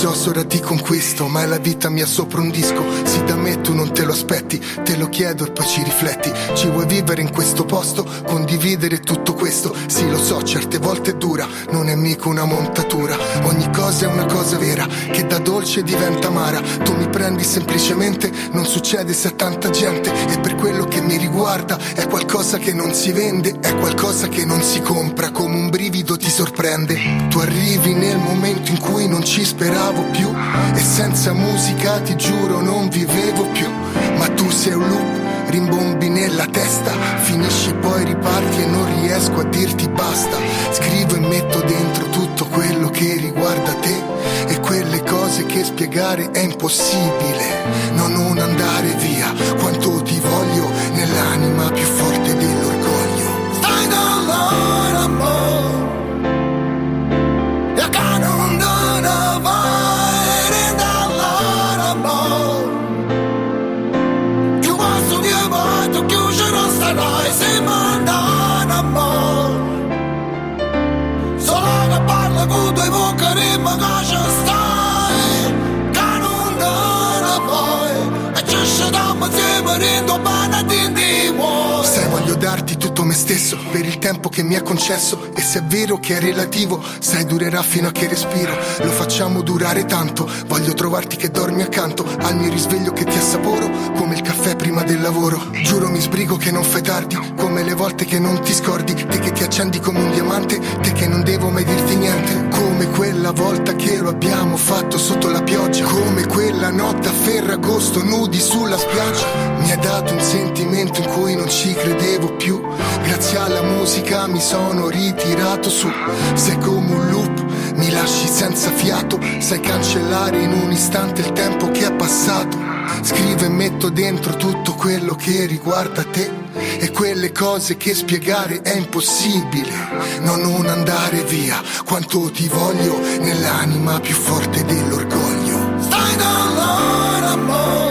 so ora ti conquisto, ma è la vita mia sopra un disco. Sì, da me tu non te lo aspetti, te lo chiedo e poi ci rifletti. Ci vuoi vivere in questo posto, condividere tutto questo? Sì, lo so, certe volte è dura, non è mica una montatura. Ogni cosa è una cosa vera, che da dolce diventa amara. Tu mi prendi semplicemente, non succede se a tanta gente. E per quello che mi riguarda, è qualcosa che non si vende, è qualcosa che non si compra. Come un brivido ti sorprende. Tu arrivi nel momento in cui non ci speravo più. E senza musica ti giuro non vivevo più. Ma tu sei un loop, rimbombi nella testa. Finisci poi riparti e non riesco a dirti basta. Scrivo e metto dentro tutto quello che riguarda te. E quelle cose che spiegare è impossibile. No, non andare via. Quanto ti voglio nell'anima più forte dell'orgoglio. Stai dall'ora che parla con due bocche rimma che ci stai Che non dà poi me stesso per il tempo che mi è concesso. E se è vero che è relativo, sai, durerà fino a che respiro. Lo facciamo durare tanto. Voglio trovarti che dormi accanto al mio risveglio che ti assaporo come il caffè prima del lavoro. Giuro mi sbrigo che non fai tardi, come le volte che non ti scordi. Te che ti accendi come un diamante, te che non devo mai dirti niente. Come quella volta che lo abbiamo fatto sotto la pioggia. Come quella notte a Ferragosto nudi sulla spiaggia. Mi è dato un sentimento in cui non ci credevo più. Grazie alla musica mi sono ritirato su. Sei come un loop, mi lasci senza fiato. Sai cancellare in un istante il tempo che è passato. Scrivo e metto dentro tutto quello che riguarda te. E quelle cose che spiegare è impossibile. No, non andare via, quanto ti voglio nell'anima più forte dell'orgoglio. Stai da allora, amore.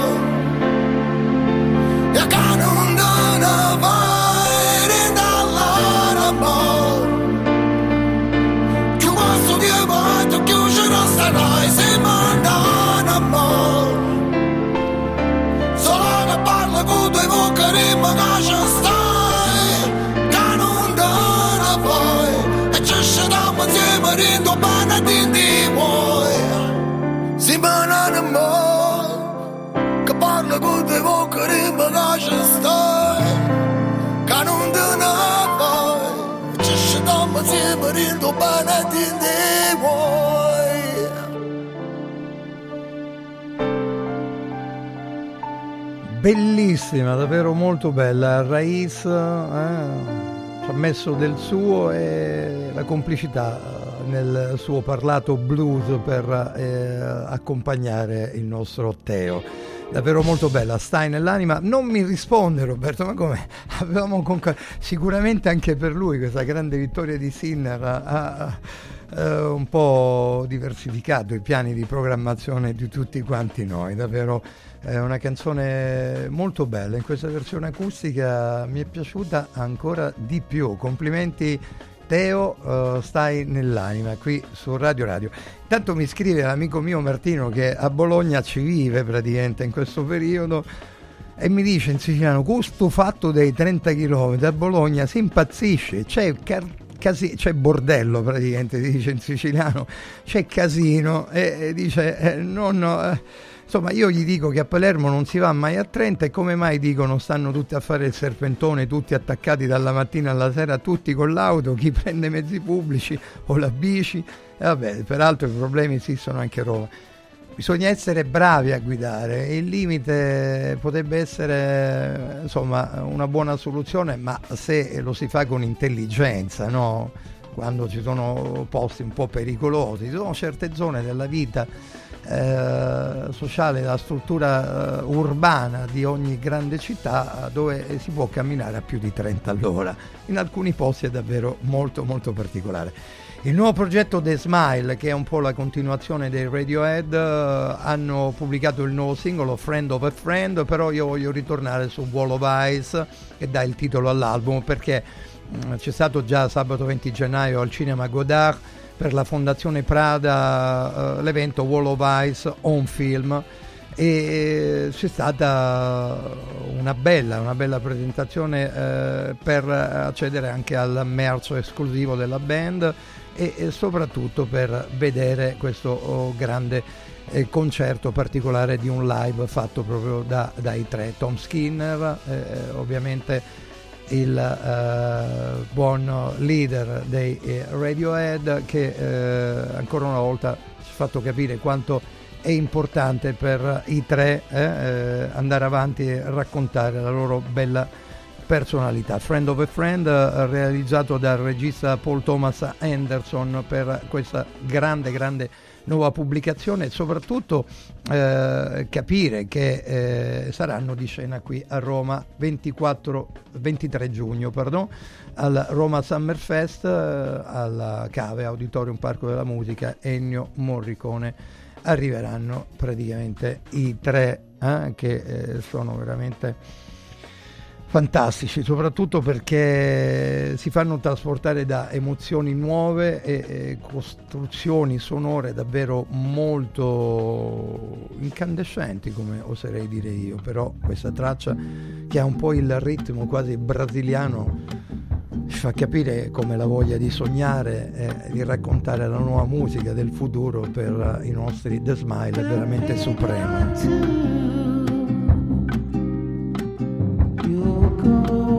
Bocche rima che ci stai Che non Bellissima, davvero molto bella. Raiz eh, ci ha messo del suo e la complicità nel suo parlato blues per eh, accompagnare il nostro Teo. Davvero molto bella, stai nell'anima. Non mi risponde Roberto, ma come? (laughs) Avevamo conc- sicuramente anche per lui questa grande vittoria di Sinner. ha- ha- eh, un po' diversificato i piani di programmazione di tutti quanti noi, davvero è una canzone molto bella, in questa versione acustica mi è piaciuta ancora di più, complimenti Teo, eh, stai nell'anima qui su Radio Radio. Intanto mi scrive l'amico mio Martino che a Bologna ci vive praticamente in questo periodo e mi dice in siciliano questo fatto dei 30 km a Bologna si impazzisce c'è car- casi- c'è bordello praticamente dice in siciliano c'è casino e, e dice eh, non eh, insomma io gli dico che a Palermo non si va mai a 30 e come mai dicono stanno tutti a fare il serpentone tutti attaccati dalla mattina alla sera tutti con l'auto chi prende mezzi pubblici o la bici. E vabbè peraltro i problemi esistono anche a Roma bisogna essere bravi a guidare. Il limite potrebbe essere insomma una buona soluzione ma se lo si fa con intelligenza no? quando ci sono posti un po' pericolosi ci sono certe zone della vita eh, sociale la struttura eh, urbana di ogni grande città dove si può camminare a più di 30 all'ora. In alcuni posti è davvero molto molto particolare il nuovo progetto The Smile, che è un po' la continuazione dei Radiohead, eh, hanno pubblicato il nuovo singolo Friend of a Friend, però io voglio ritornare su Wall of Ice, che dà il titolo all'album, perché mh, c'è stato già sabato 20 gennaio al Cinema Godard per la Fondazione Prada eh, l'evento Wall of Ice on film. E c'è stata una bella, una bella presentazione eh, per accedere anche al mercio esclusivo della band e, soprattutto per vedere questo oh, grande eh, concerto particolare di un live fatto proprio da- dai tre. Tom Skinner eh, ovviamente il eh, buon leader dei eh, Radiohead che eh, ancora una volta ci ha fatto capire quanto è importante per i tre eh, eh, andare avanti e raccontare la loro bella personalità. Friend of a Friend, eh, realizzato dal regista Paul Thomas Anderson per questa grande, grande nuova pubblicazione e soprattutto eh, capire che eh, saranno di scena qui a Roma 24, 23 giugno pardon, al Roma Summer Fest eh, alla Cave Auditorium Parco della Musica Ennio Morricone arriveranno praticamente i tre eh, che eh, sono veramente fantastici, soprattutto perché si fanno trasportare da emozioni nuove e, e costruzioni sonore davvero molto incandescenti, come oserei dire io, però questa traccia che ha un po' il ritmo quasi brasiliano ci fa capire come la voglia di sognare e di raccontare la nuova musica del futuro per i nostri The Smile è veramente suprema. You go.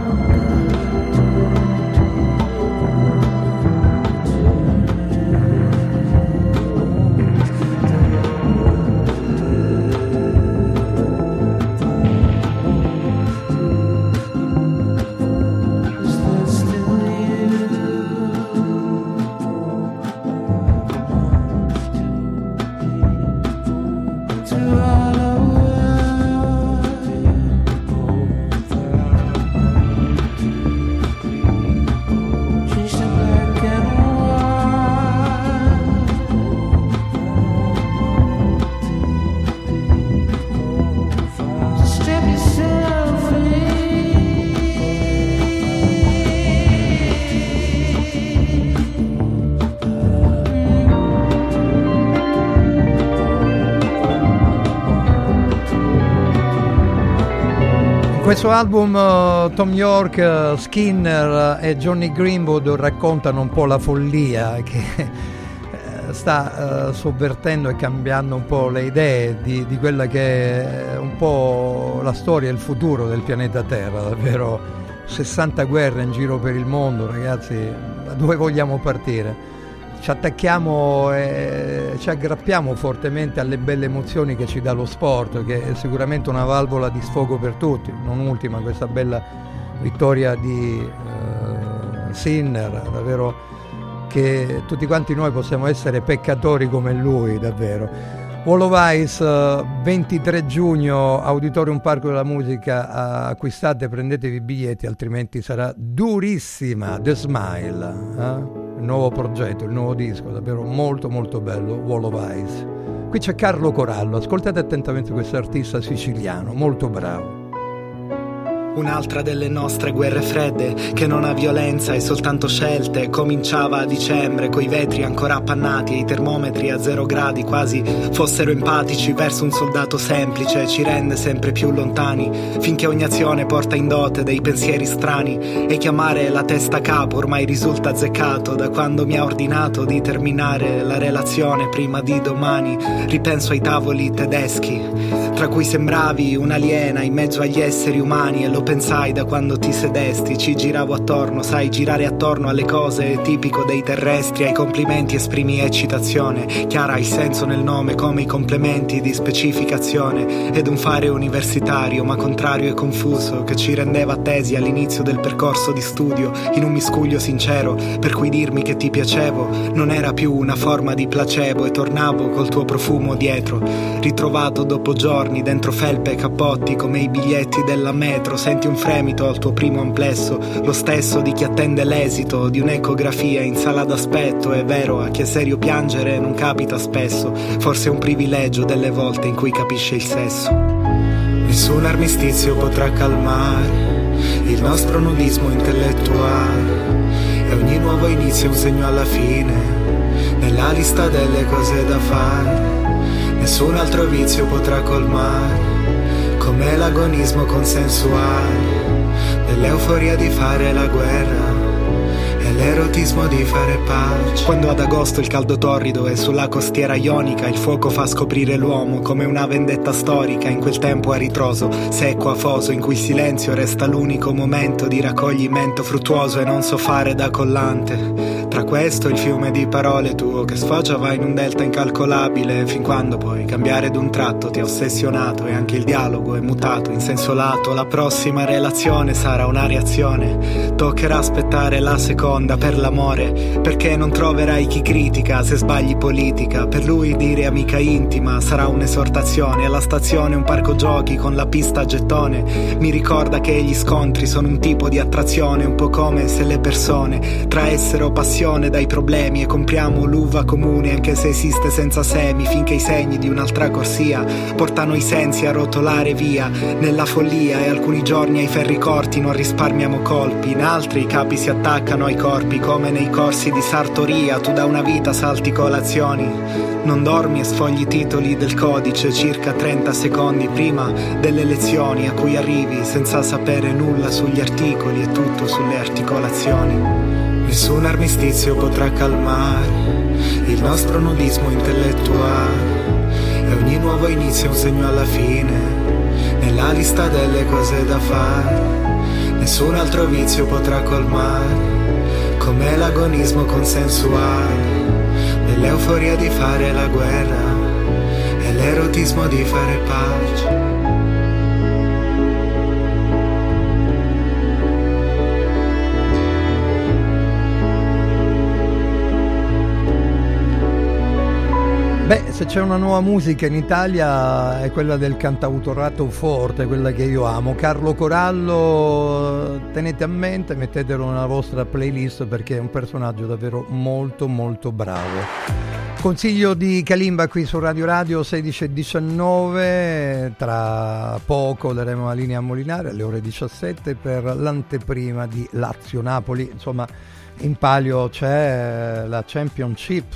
Questo album eh, Tom York, eh, Skinner eh, e Johnny Greenwood raccontano un po' la follia che sta sovvertendo e cambiando un po' le idee di, di quella che è un po' la storia e il futuro del pianeta Terra, davvero 60 guerre in giro per il mondo, ragazzi, da dove vogliamo partire? Ci attacchiamo e ci aggrappiamo fortemente alle belle emozioni che ci dà lo sport, che è sicuramente una valvola di sfogo per tutti, non ultima questa bella vittoria di eh, Sinner, davvero che tutti quanti noi possiamo essere peccatori come lui, davvero. Ice, eh, 23 giugno, Auditorium Parco della Musica, acquistate, prendetevi i biglietti, altrimenti sarà durissima. The Smile, eh? Il nuovo progetto, il nuovo disco, davvero molto molto bello, Wall of Ice. Qui c'è Carlo Corallo, ascoltate attentamente questo artista siciliano, molto bravo. Un'altra delle nostre guerre fredde, che non ha violenza e soltanto scelte, cominciava a dicembre, coi vetri ancora appannati e i termometri a zero gradi, quasi fossero empatici verso un soldato semplice, ci rende sempre più lontani, finché ogni azione porta in dote dei pensieri strani, e chiamare la testa capo ormai risulta azzeccato, da quando mi ha ordinato di terminare la relazione prima di domani, ripenso ai tavoli tedeschi, tra cui sembravi un'aliena in mezzo agli esseri umani e lo pensai da quando ti sedesti, ci giravo attorno, sai girare attorno alle cose è tipico dei terrestri, ai complimenti esprimi eccitazione, chiara il senso nel nome come i complementi di specificazione ed un fare universitario ma contrario e confuso che ci rendeva attesi all'inizio del percorso di studio in un miscuglio sincero per cui dirmi che ti piacevo non era più una forma di placebo e tornavo col tuo profumo dietro, ritrovato dopo giorni dentro felpe e cappotti come i biglietti della metro senti un fremito al tuo primo amplesso, lo stesso di chi attende l'esito di un'ecografia in sala d'aspetto. È vero, a chi è serio piangere non capita spesso, forse è un privilegio delle volte in cui capisce il sesso. Nessun armistizio potrà calmare il nostro nudismo intellettuale e ogni nuovo inizio è un segno alla fine nella lista delle cose da fare. Nessun altro vizio potrà colmare come l'agonismo consensuale dell'euforia di fare la guerra l'erotismo di fare pace. Quando ad agosto il caldo torrido è sulla costiera ionica, il fuoco fa scoprire l'uomo come una vendetta storica in quel tempo a ritroso, secco, afoso, in cui il silenzio resta l'unico momento di raccoglimento fruttuoso e non so fare da collante. Tra questo il fiume di parole tuo che sfocia va in un delta incalcolabile fin quando poi cambiare d'un tratto ti ha ossessionato e anche il dialogo è mutato in senso lato. La prossima relazione sarà una reazione, toccherà aspettare la seconda per l'amore, perché non troverai chi critica se sbagli politica. Per lui dire amica intima sarà un'esortazione, alla stazione un parco giochi con la pista a gettone. Mi ricorda che gli scontri sono un tipo di attrazione, un po' come se le persone traessero passione dai problemi e compriamo l'uva comune anche se esiste senza semi finché i segni di un'altra corsia portano i sensi a rotolare via nella follia e alcuni giorni ai ferri corti non risparmiamo colpi in altri i capi si attaccano ai corpi come nei corsi di sartoria tu da una vita salti colazioni. Non dormi e sfogli i titoli del codice circa 30 secondi prima delle lezioni a cui arrivi senza sapere nulla sugli articoli e tutto sulle articolazioni. Nessun armistizio potrà calmare il nostro nudismo intellettuale. E ogni nuovo inizio è un segno alla fine la lista delle cose da fare, nessun altro vizio potrà colmare, come l'agonismo consensuale, dell'euforia di fare la guerra e l'erotismo di fare pace. Beh, se c'è una nuova musica in Italia è quella del cantautorato forte, quella che io amo. Carlo Corallo, tenete a mente, mettetelo nella vostra playlist perché è un personaggio davvero molto molto bravo. Consiglio di Kalimba qui su Radio Radio 16 e 19, tra poco daremo la linea a Molinare alle ore 17 per l'anteprima di Lazio-Napoli, insomma in palio c'è la Championship,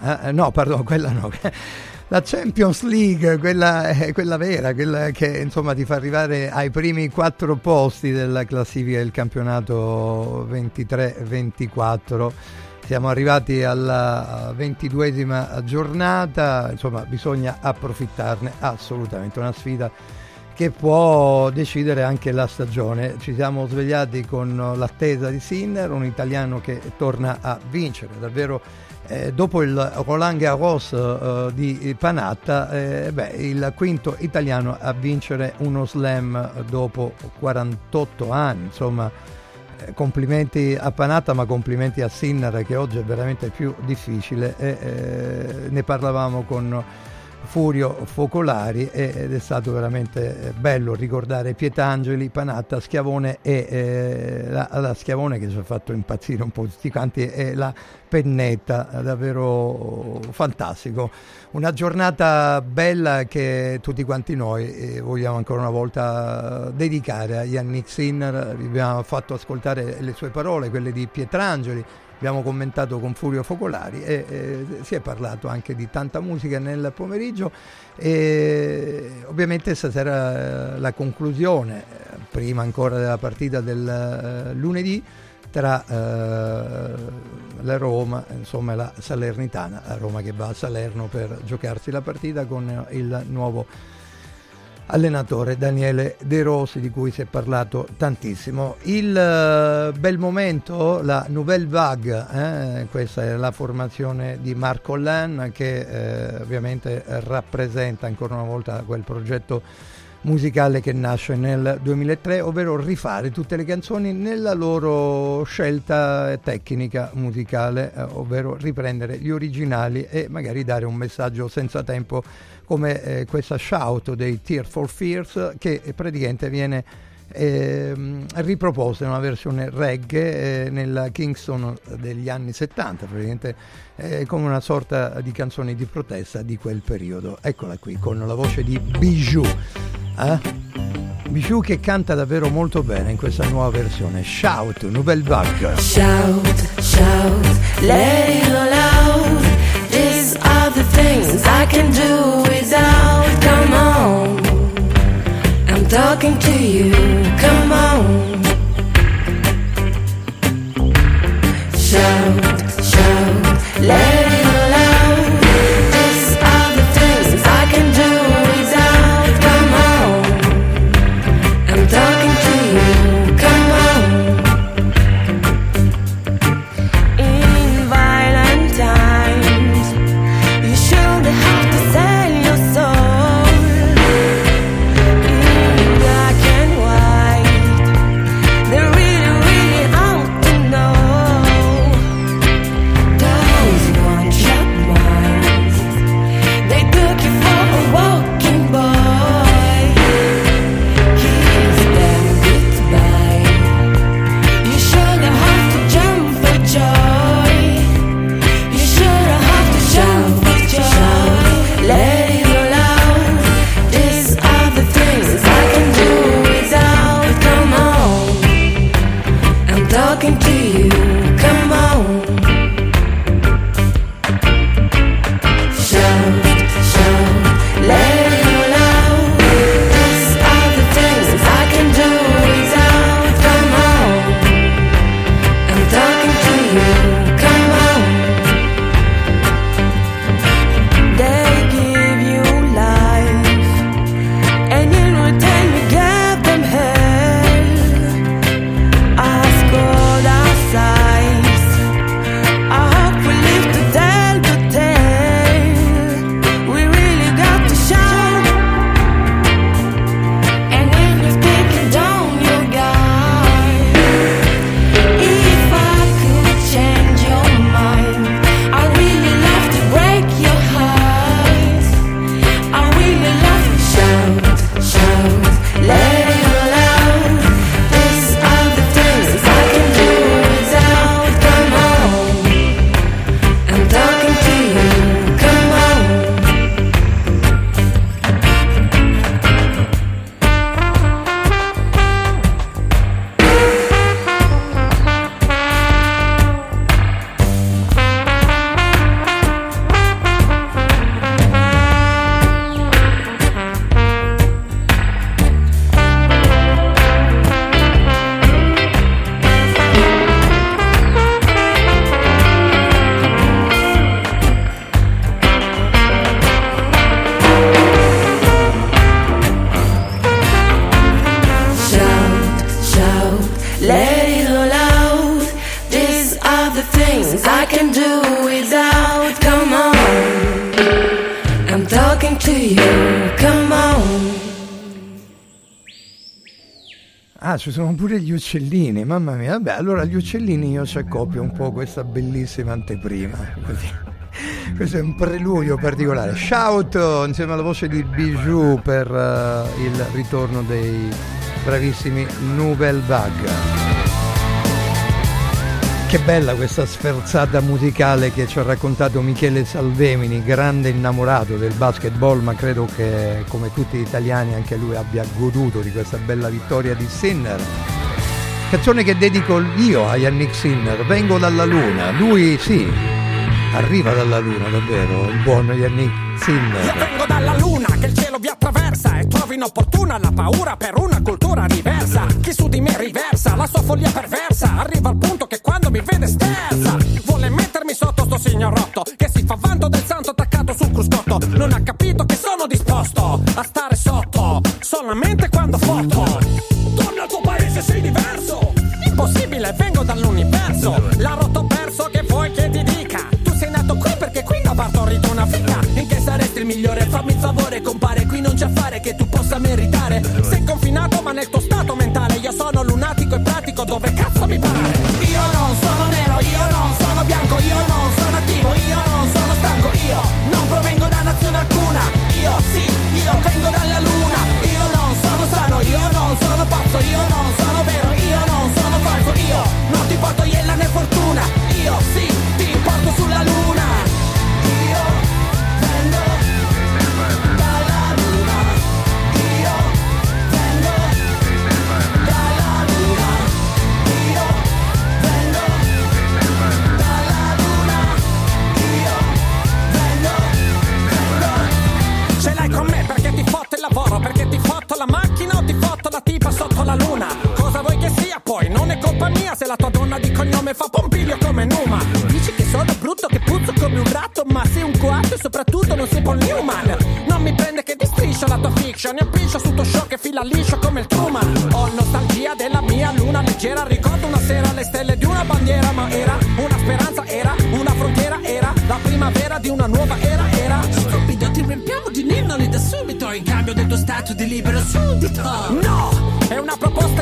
eh, no pardon (laughs) quella no, la Champions League, quella, eh, quella vera, quella che insomma ti fa arrivare ai primi quattro posti della classifica del campionato 23-24 siamo arrivati alla ventiduesima giornata, insomma bisogna approfittarne. Assolutamente, una sfida che può decidere anche la stagione. Ci siamo svegliati con l'attesa di Sinner, un italiano che torna a vincere, davvero eh, dopo il Roland Garros eh, di Panatta, eh, beh, il quinto italiano a vincere uno slam dopo 48 anni, insomma eh, complimenti a Panatta ma complimenti a Sinner che oggi è veramente più difficile eh, ne parlavamo con Furio Focolari ed è stato veramente bello ricordare Pietangeli, Panatta, Schiavone e eh, la, la, Schiavone che ci ha fatto impazzire un po' tutti quanti e la pennetta, davvero fantastico. Una giornata bella che tutti quanti noi eh, vogliamo ancora una volta dedicare a Yannick Sinner, abbiamo fatto ascoltare le sue parole, quelle di Pietrangeli, abbiamo commentato con Furio Focolari e eh, si è parlato anche di tanta musica nel pomeriggio e ovviamente stasera eh, la conclusione, eh, prima ancora della partita del eh, lunedì, tra eh, la Roma insomma la Salernitana, la Roma che va a Salerno per giocarsi la partita con il nuovo allenatore Daniele De Rossi di cui si è parlato tantissimo. Il uh, bel momento, la Nouvelle Vague, eh, questa è la formazione di Marco Lan che eh, ovviamente rappresenta ancora una volta quel progetto musicale che nasce nel 2003, ovvero rifare tutte le canzoni nella loro scelta tecnica musicale, eh, ovvero riprendere gli originali e magari dare un messaggio senza tempo come eh, questa shout dei Tear for Fears che praticamente viene eh, riproposta in una versione reggae eh, nella Kingston degli anni 70, praticamente eh, come una sorta di canzone di protesta di quel periodo. Eccola qui con la voce di Bijou. Eh? Bijou che canta davvero molto bene in questa nuova versione. Shout, Nouvelle Vague. Shout, shout, let it things I can do without. Come on, I'm talking to you. Come on. Ci sono pure gli uccellini, mamma mia. Vabbè, allora gli uccellini io ci accopio un po' questa bellissima anteprima. Così. (laughs) Questo è un preludio particolare. Shout insieme alla voce di Bijou per eh, il ritorno dei bravissimi Nouvelle Vague. Che bella questa sferzata musicale che ci ha raccontato Michele Salvemini, grande innamorato del basketball, ma credo che come tutti gli italiani anche lui abbia goduto di questa bella vittoria di Sinner. Canzone che dedico io a Yannick Sinner, vengo dalla luna, lui sì, arriva dalla luna davvero, il buon Yannick Io Sinner. vengo dalla luna che il cielo vi attraversa e trovo inopportuna la paura per una cultura diversa. Chi su di me riversa la sua follia perversa, arriva al sterza. Vuole mettermi sotto sto signor rotto che si fa vanto del santo attaccato sul cruscotto. Non ha capito che sono disposto a stare sotto solamente quando foto. Torna al tuo paese, sei diverso. Impossibile, vengo dall'universo. La rotto perso che vuoi che ti dica. Tu sei nato qui perché qui non partorito una figa. In che saresti il migliore? Fammi il favore, compare. Qui non c'è affare che tu possa meritare. Sei confinato, ma nel tuo cognome fa Pompilio come Numa. Dici che sono brutto, che puzzo come un ratto, ma sei un coatto e soprattutto non sei Paul Newman. Non mi prende che ti striscia la tua fiction, e appiccia su tuo show che fila liscio come il Truman. Ho nostalgia della mia luna leggera, ricordo una sera le stelle di una bandiera, ma era una speranza, era una frontiera, era la primavera di una nuova era, era. Stupido, ti riempiamo di ninnoli da subito, in cambio del tuo stato di libero suddito. No, è una proposta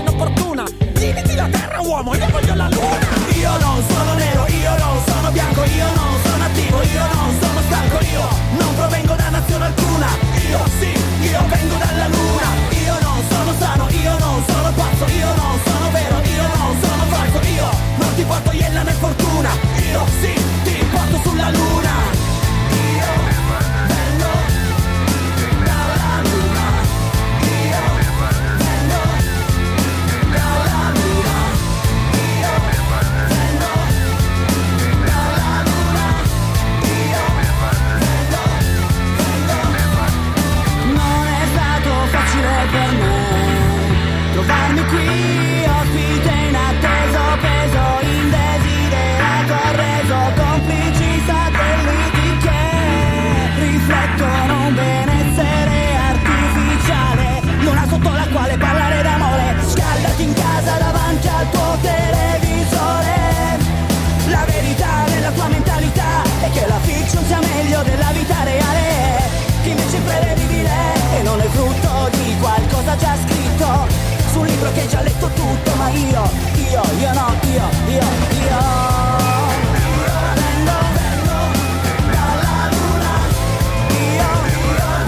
sia meglio della vita reale. Che invece è imprevedibile e non è frutto di qualcosa già scritto su libro che hai già letto tutto, ma io, io, io no, io. Io, io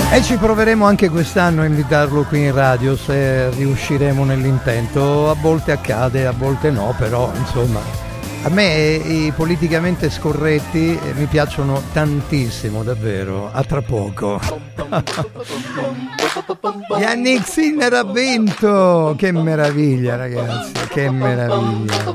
E ci proveremo anche quest'anno a invitarlo qui in radio se riusciremo nell'intento. A volte accade, a volte no, però insomma. A me i politicamente scorretti eh, mi piacciono tantissimo, davvero. A tra poco. (laughs) Yannick Sinner ha vinto! Che meraviglia, ragazzi, che meraviglia.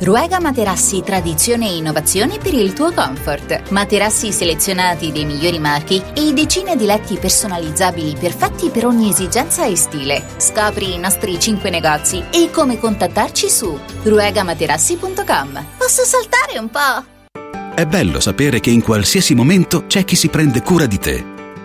Ruega Materassi, tradizione e innovazione per il tuo comfort. Materassi selezionati dei migliori marchi e decine di letti personalizzabili perfetti per ogni esigenza e stile. Scopri i nostri 5 negozi e come contattarci su ruegamaterassi.com. Posso saltare un po'? È bello sapere che in qualsiasi momento c'è chi si prende cura di te.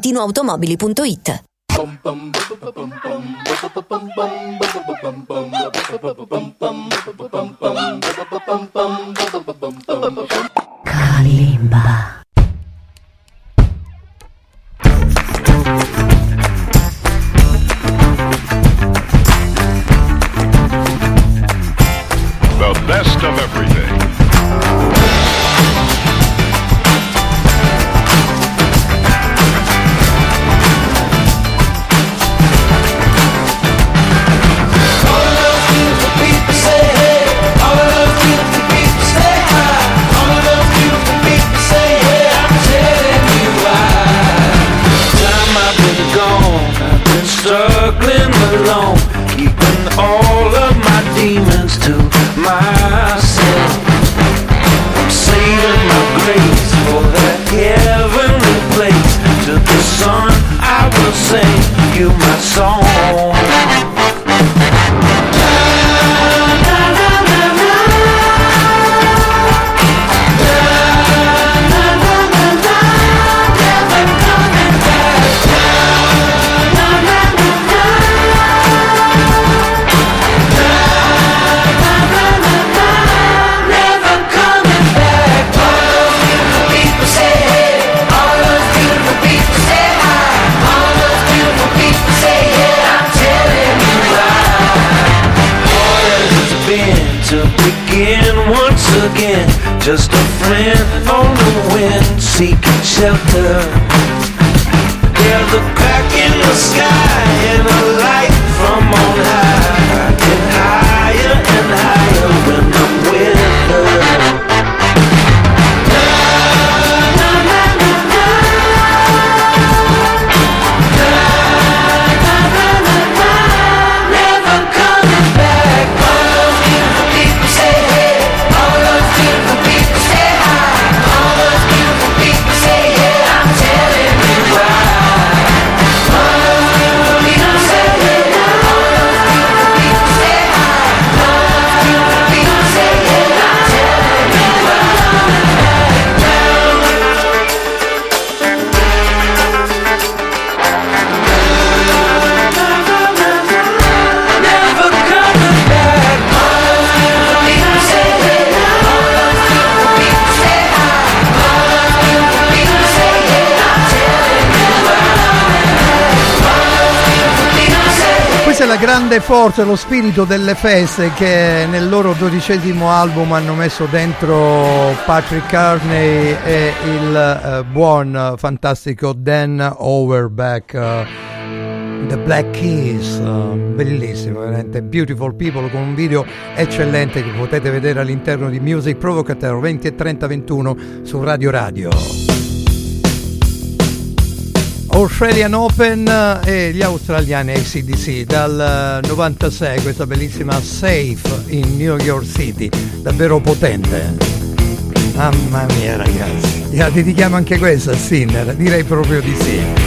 ValentinoAutomobili.it Kalimba. The best of everything. grande forza, lo spirito delle feste che nel loro dodicesimo album hanno messo dentro Patrick Carney e il uh, buon fantastico Dan Overback. Uh, eh, The Black Keys, eh, bellissimo, veramente Beautiful People con un video eccellente che potete vedere all'interno di Music Provocateur 20 e 30 21 su Radio Radio. Australian Open eh, e gli australiani ACDC dal eh, 96, questa bellissima Safe in New York City, davvero potente. Mamma mia ragazzi, la dedichiamo anche questa a Sinner, direi proprio di sì.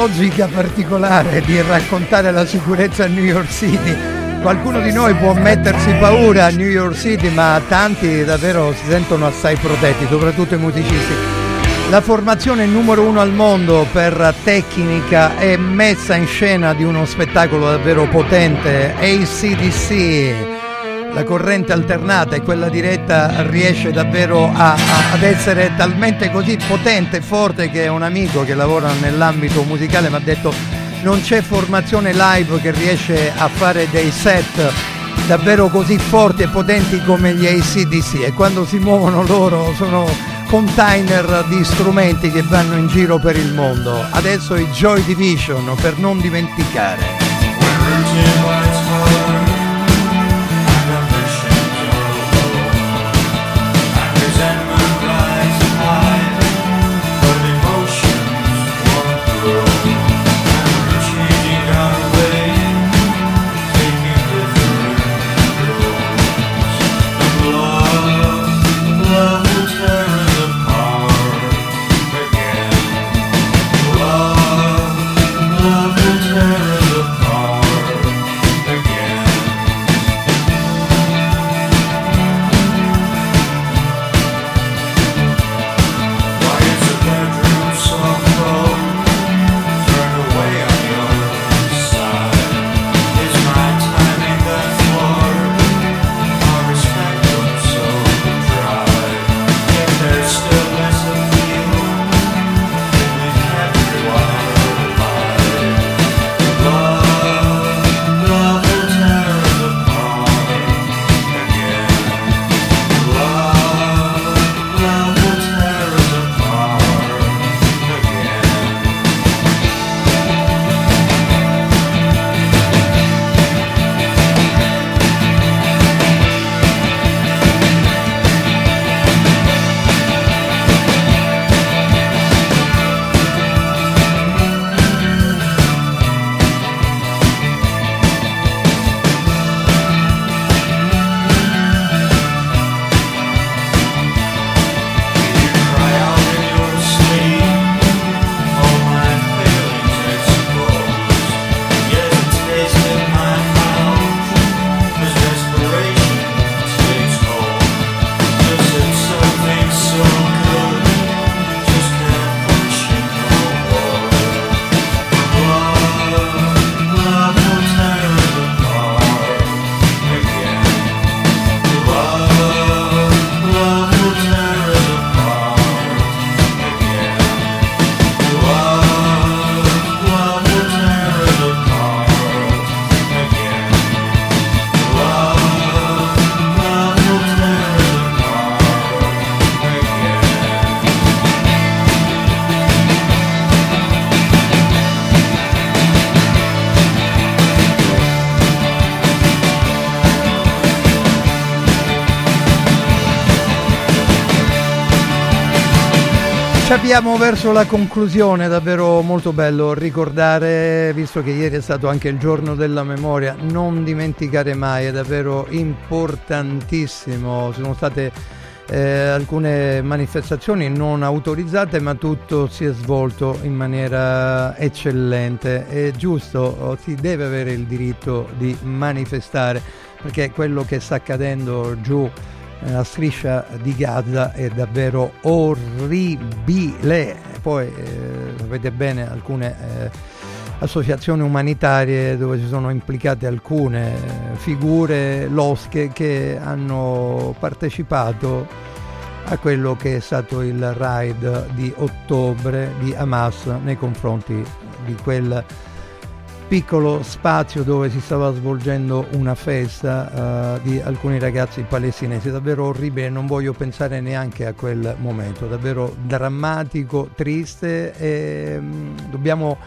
Logica particolare di raccontare la sicurezza a New York City. Qualcuno di noi può mettersi paura a New York City, ma tanti davvero si sentono assai protetti, soprattutto i musicisti. La formazione numero uno al mondo per tecnica e messa in scena di uno spettacolo davvero potente, ACDC. La corrente alternata e quella diretta riesce davvero a- a- ad essere talmente così potente e forte che un amico che lavora nell'ambito musicale mi ha detto non c'è formazione live che riesce a fare dei set davvero così forti e potenti come gli ACDC e quando si muovono loro sono container di strumenti che vanno in giro per il mondo. Adesso i Joy Division per non dimenticare. Abbiamo verso la conclusione, davvero molto bello ricordare, visto che ieri è stato anche il giorno della memoria, non dimenticare mai, è davvero importantissimo. Sono state eh, alcune manifestazioni non autorizzate, ma tutto si è svolto in maniera eccellente. È giusto, si deve avere il diritto di manifestare, perché quello che sta accadendo giù la striscia di Gaza è davvero orribile. Poi eh, sapete bene alcune eh, associazioni umanitarie dove ci sono implicate alcune eh, figure losche che hanno partecipato a quello che è stato il raid di ottobre di Hamas nei confronti di quel piccolo spazio dove si stava svolgendo una festa uh, di alcuni ragazzi palestinesi, davvero orribile, non voglio pensare neanche a quel momento, davvero drammatico, triste e um, dobbiamo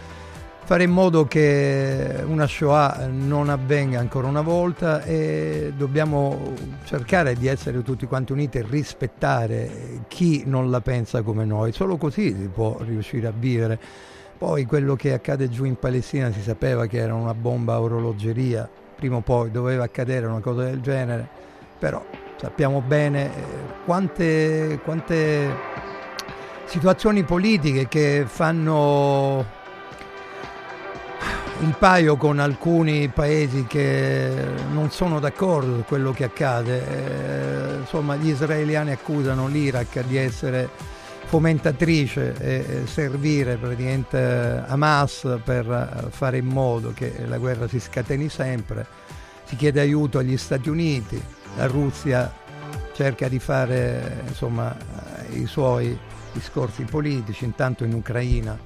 fare in modo che una Shoah non avvenga ancora una volta e dobbiamo cercare di essere tutti quanti uniti e rispettare chi non la pensa come noi, solo così si può riuscire a vivere. Poi quello che accade giù in Palestina si sapeva che era una bomba a orologeria, prima o poi doveva accadere una cosa del genere, però sappiamo bene eh, quante, quante situazioni politiche che fanno il paio con alcuni paesi che non sono d'accordo su quello che accade. Eh, insomma, gli israeliani accusano l'Iraq di essere fomentatrice e servire praticamente Hamas per fare in modo che la guerra si scateni sempre. Si chiede aiuto agli Stati Uniti, la Russia cerca di fare insomma, i suoi discorsi politici, intanto in Ucraina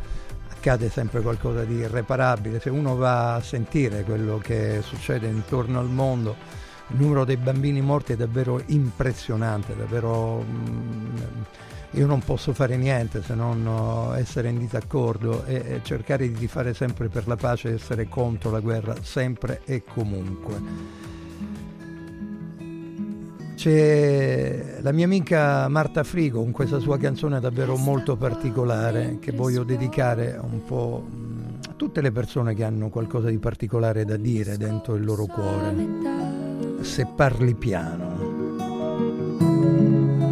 accade sempre qualcosa di irreparabile, se uno va a sentire quello che succede intorno al mondo, il numero dei bambini morti è davvero impressionante, davvero mm, io non posso fare niente se non essere in disaccordo e, e cercare di fare sempre per la pace e essere contro la guerra sempre e comunque. C'è la mia amica Marta Frigo con questa sua canzone davvero molto particolare che voglio dedicare un po' a tutte le persone che hanno qualcosa di particolare da dire dentro il loro cuore. Se parli piano.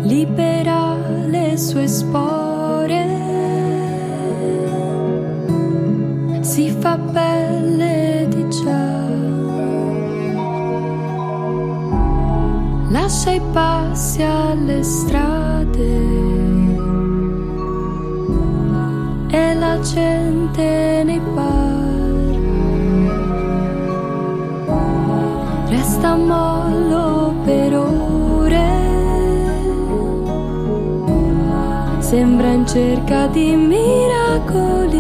Libera le sue spore, si fa pelle di già. lascia i passi alle strade. E la gente nei bar resta mollo cerca di miracoli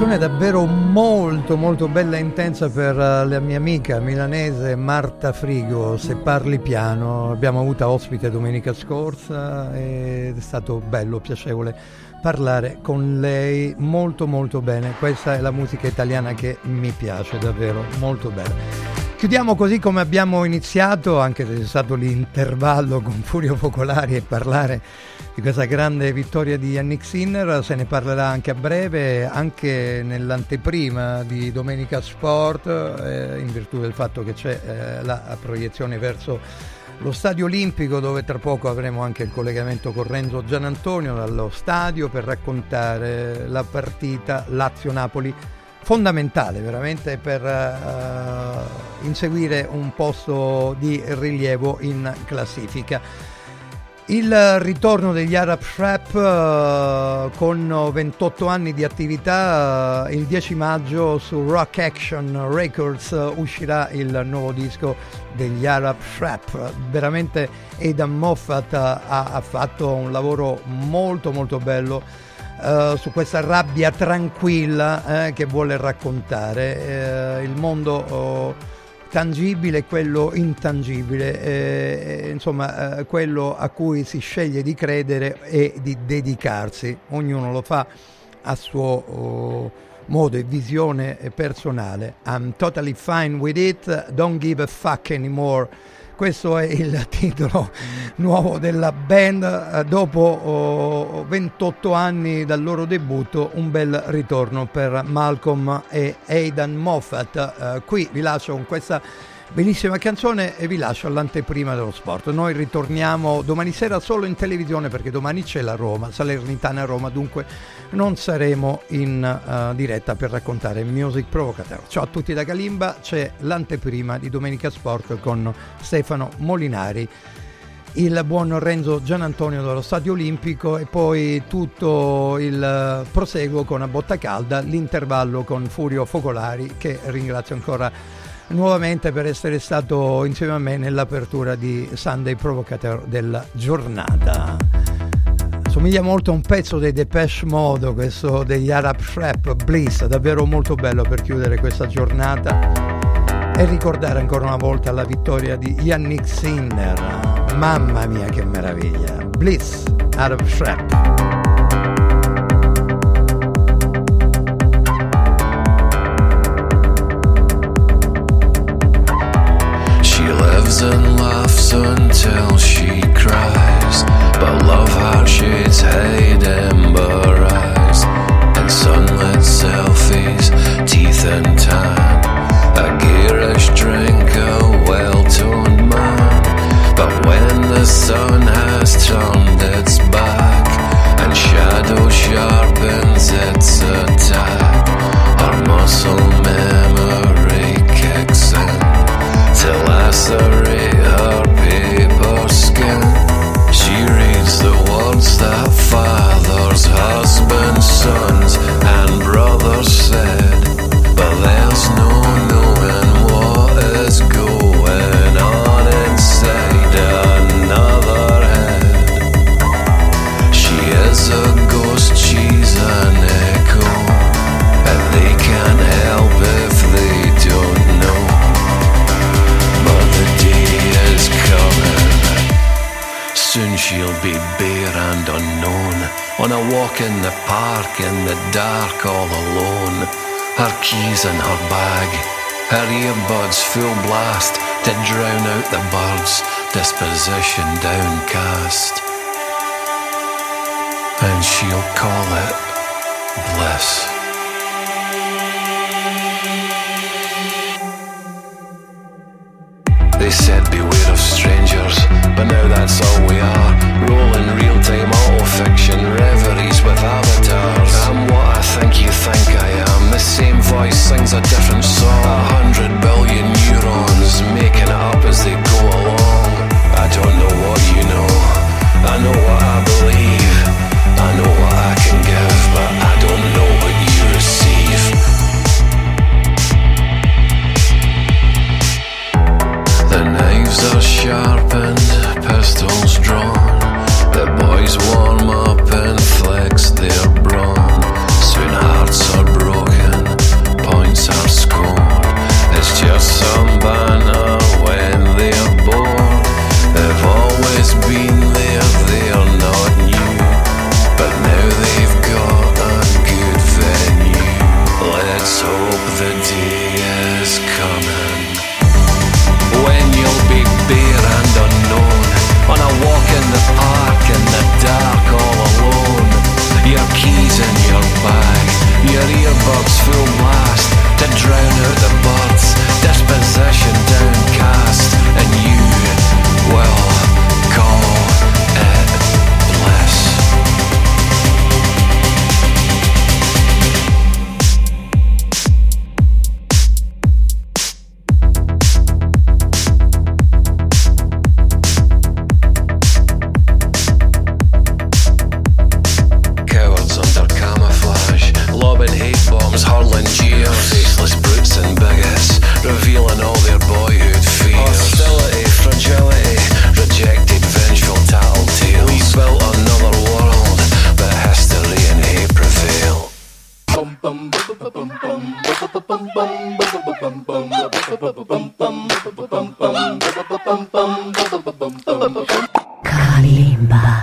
canzone davvero molto molto bella e intensa per eh, la mia amica milanese Marta Frigo, se parli piano, abbiamo avuto ospite domenica scorsa ed è stato bello, piacevole parlare con lei molto molto bene, questa è la musica italiana che mi piace davvero molto bene. Chiudiamo così come abbiamo iniziato, anche se è stato l'intervallo con Furio Focolari e parlare di questa grande vittoria di Yannick Sinner, se ne parlerà anche a breve, anche nell'anteprima di Domenica Sport, eh, in virtù del fatto che c'è eh, la proiezione verso lo stadio olimpico dove tra poco avremo anche il collegamento con Renzo Gianantonio dallo stadio per raccontare la partita Lazio-Napoli fondamentale veramente per uh, inseguire un posto di rilievo in classifica. Il ritorno degli Arab Trap uh, con 28 anni di attività, uh, il 10 maggio su Rock Action Records uscirà il nuovo disco degli Arab Trap. Veramente Aidan Moffat ha, ha fatto un lavoro molto molto bello Uh, su questa rabbia tranquilla eh, che vuole raccontare. Uh, il mondo uh, tangibile e quello intangibile, eh, insomma quello a cui si sceglie di credere e di dedicarsi. Ognuno lo fa a suo oh, modo e visione personale. I'm totally fine with it, don't give a fuck anymore questo è il titolo nuovo della band dopo oh, 28 anni dal loro debutto un bel ritorno per Malcolm e Aidan Moffat. Uh, qui vi lascio con questa bellissima canzone e vi lascio all'anteprima dello sport noi ritorniamo domani sera solo in televisione perché domani c'è la Roma Salernitana Roma dunque non saremo in uh, diretta per raccontare Music Provocateur. Ciao a tutti da Kalimba, c'è l'anteprima di Domenica Sport con Stefano Molinari, il buon Renzo Gianantonio dello Stadio Olimpico e poi tutto il proseguo con a botta calda, l'intervallo con Furio Focolari che ringrazio ancora nuovamente per essere stato insieme a me nell'apertura di Sunday Provocateur della giornata. Somiglia molto a un pezzo dei Depeche Mode, questo degli Arab Trap, Bliss, davvero molto bello per chiudere questa giornata e ricordare ancora una volta la vittoria di Yannick Sinner. Mamma mia che meraviglia! Bliss, Arab Trap. Until she cries. But love shades hide ember eyes. And sunlit selfies, teeth and tan. A gearish drink, a well toned man. But when the sun has turned its back and shadow sharpens its attack, our muscle memory kicks in to lacerate her she'll be bare and unknown. On a walk in the park in the dark all alone. Her keys in her bag. Her earbuds full blast to drown out the birds. Disposition downcast. And she'll call it bliss. They said beware of strangers, but now that's all same voice sings a different song. A hundred billion neurons making it up as they go along. I don't know what you know, I know what I believe. I know what I can give, but I don't know what you receive. The knives are sharpened, pistols drawn. The boys warm up and flex their brawn.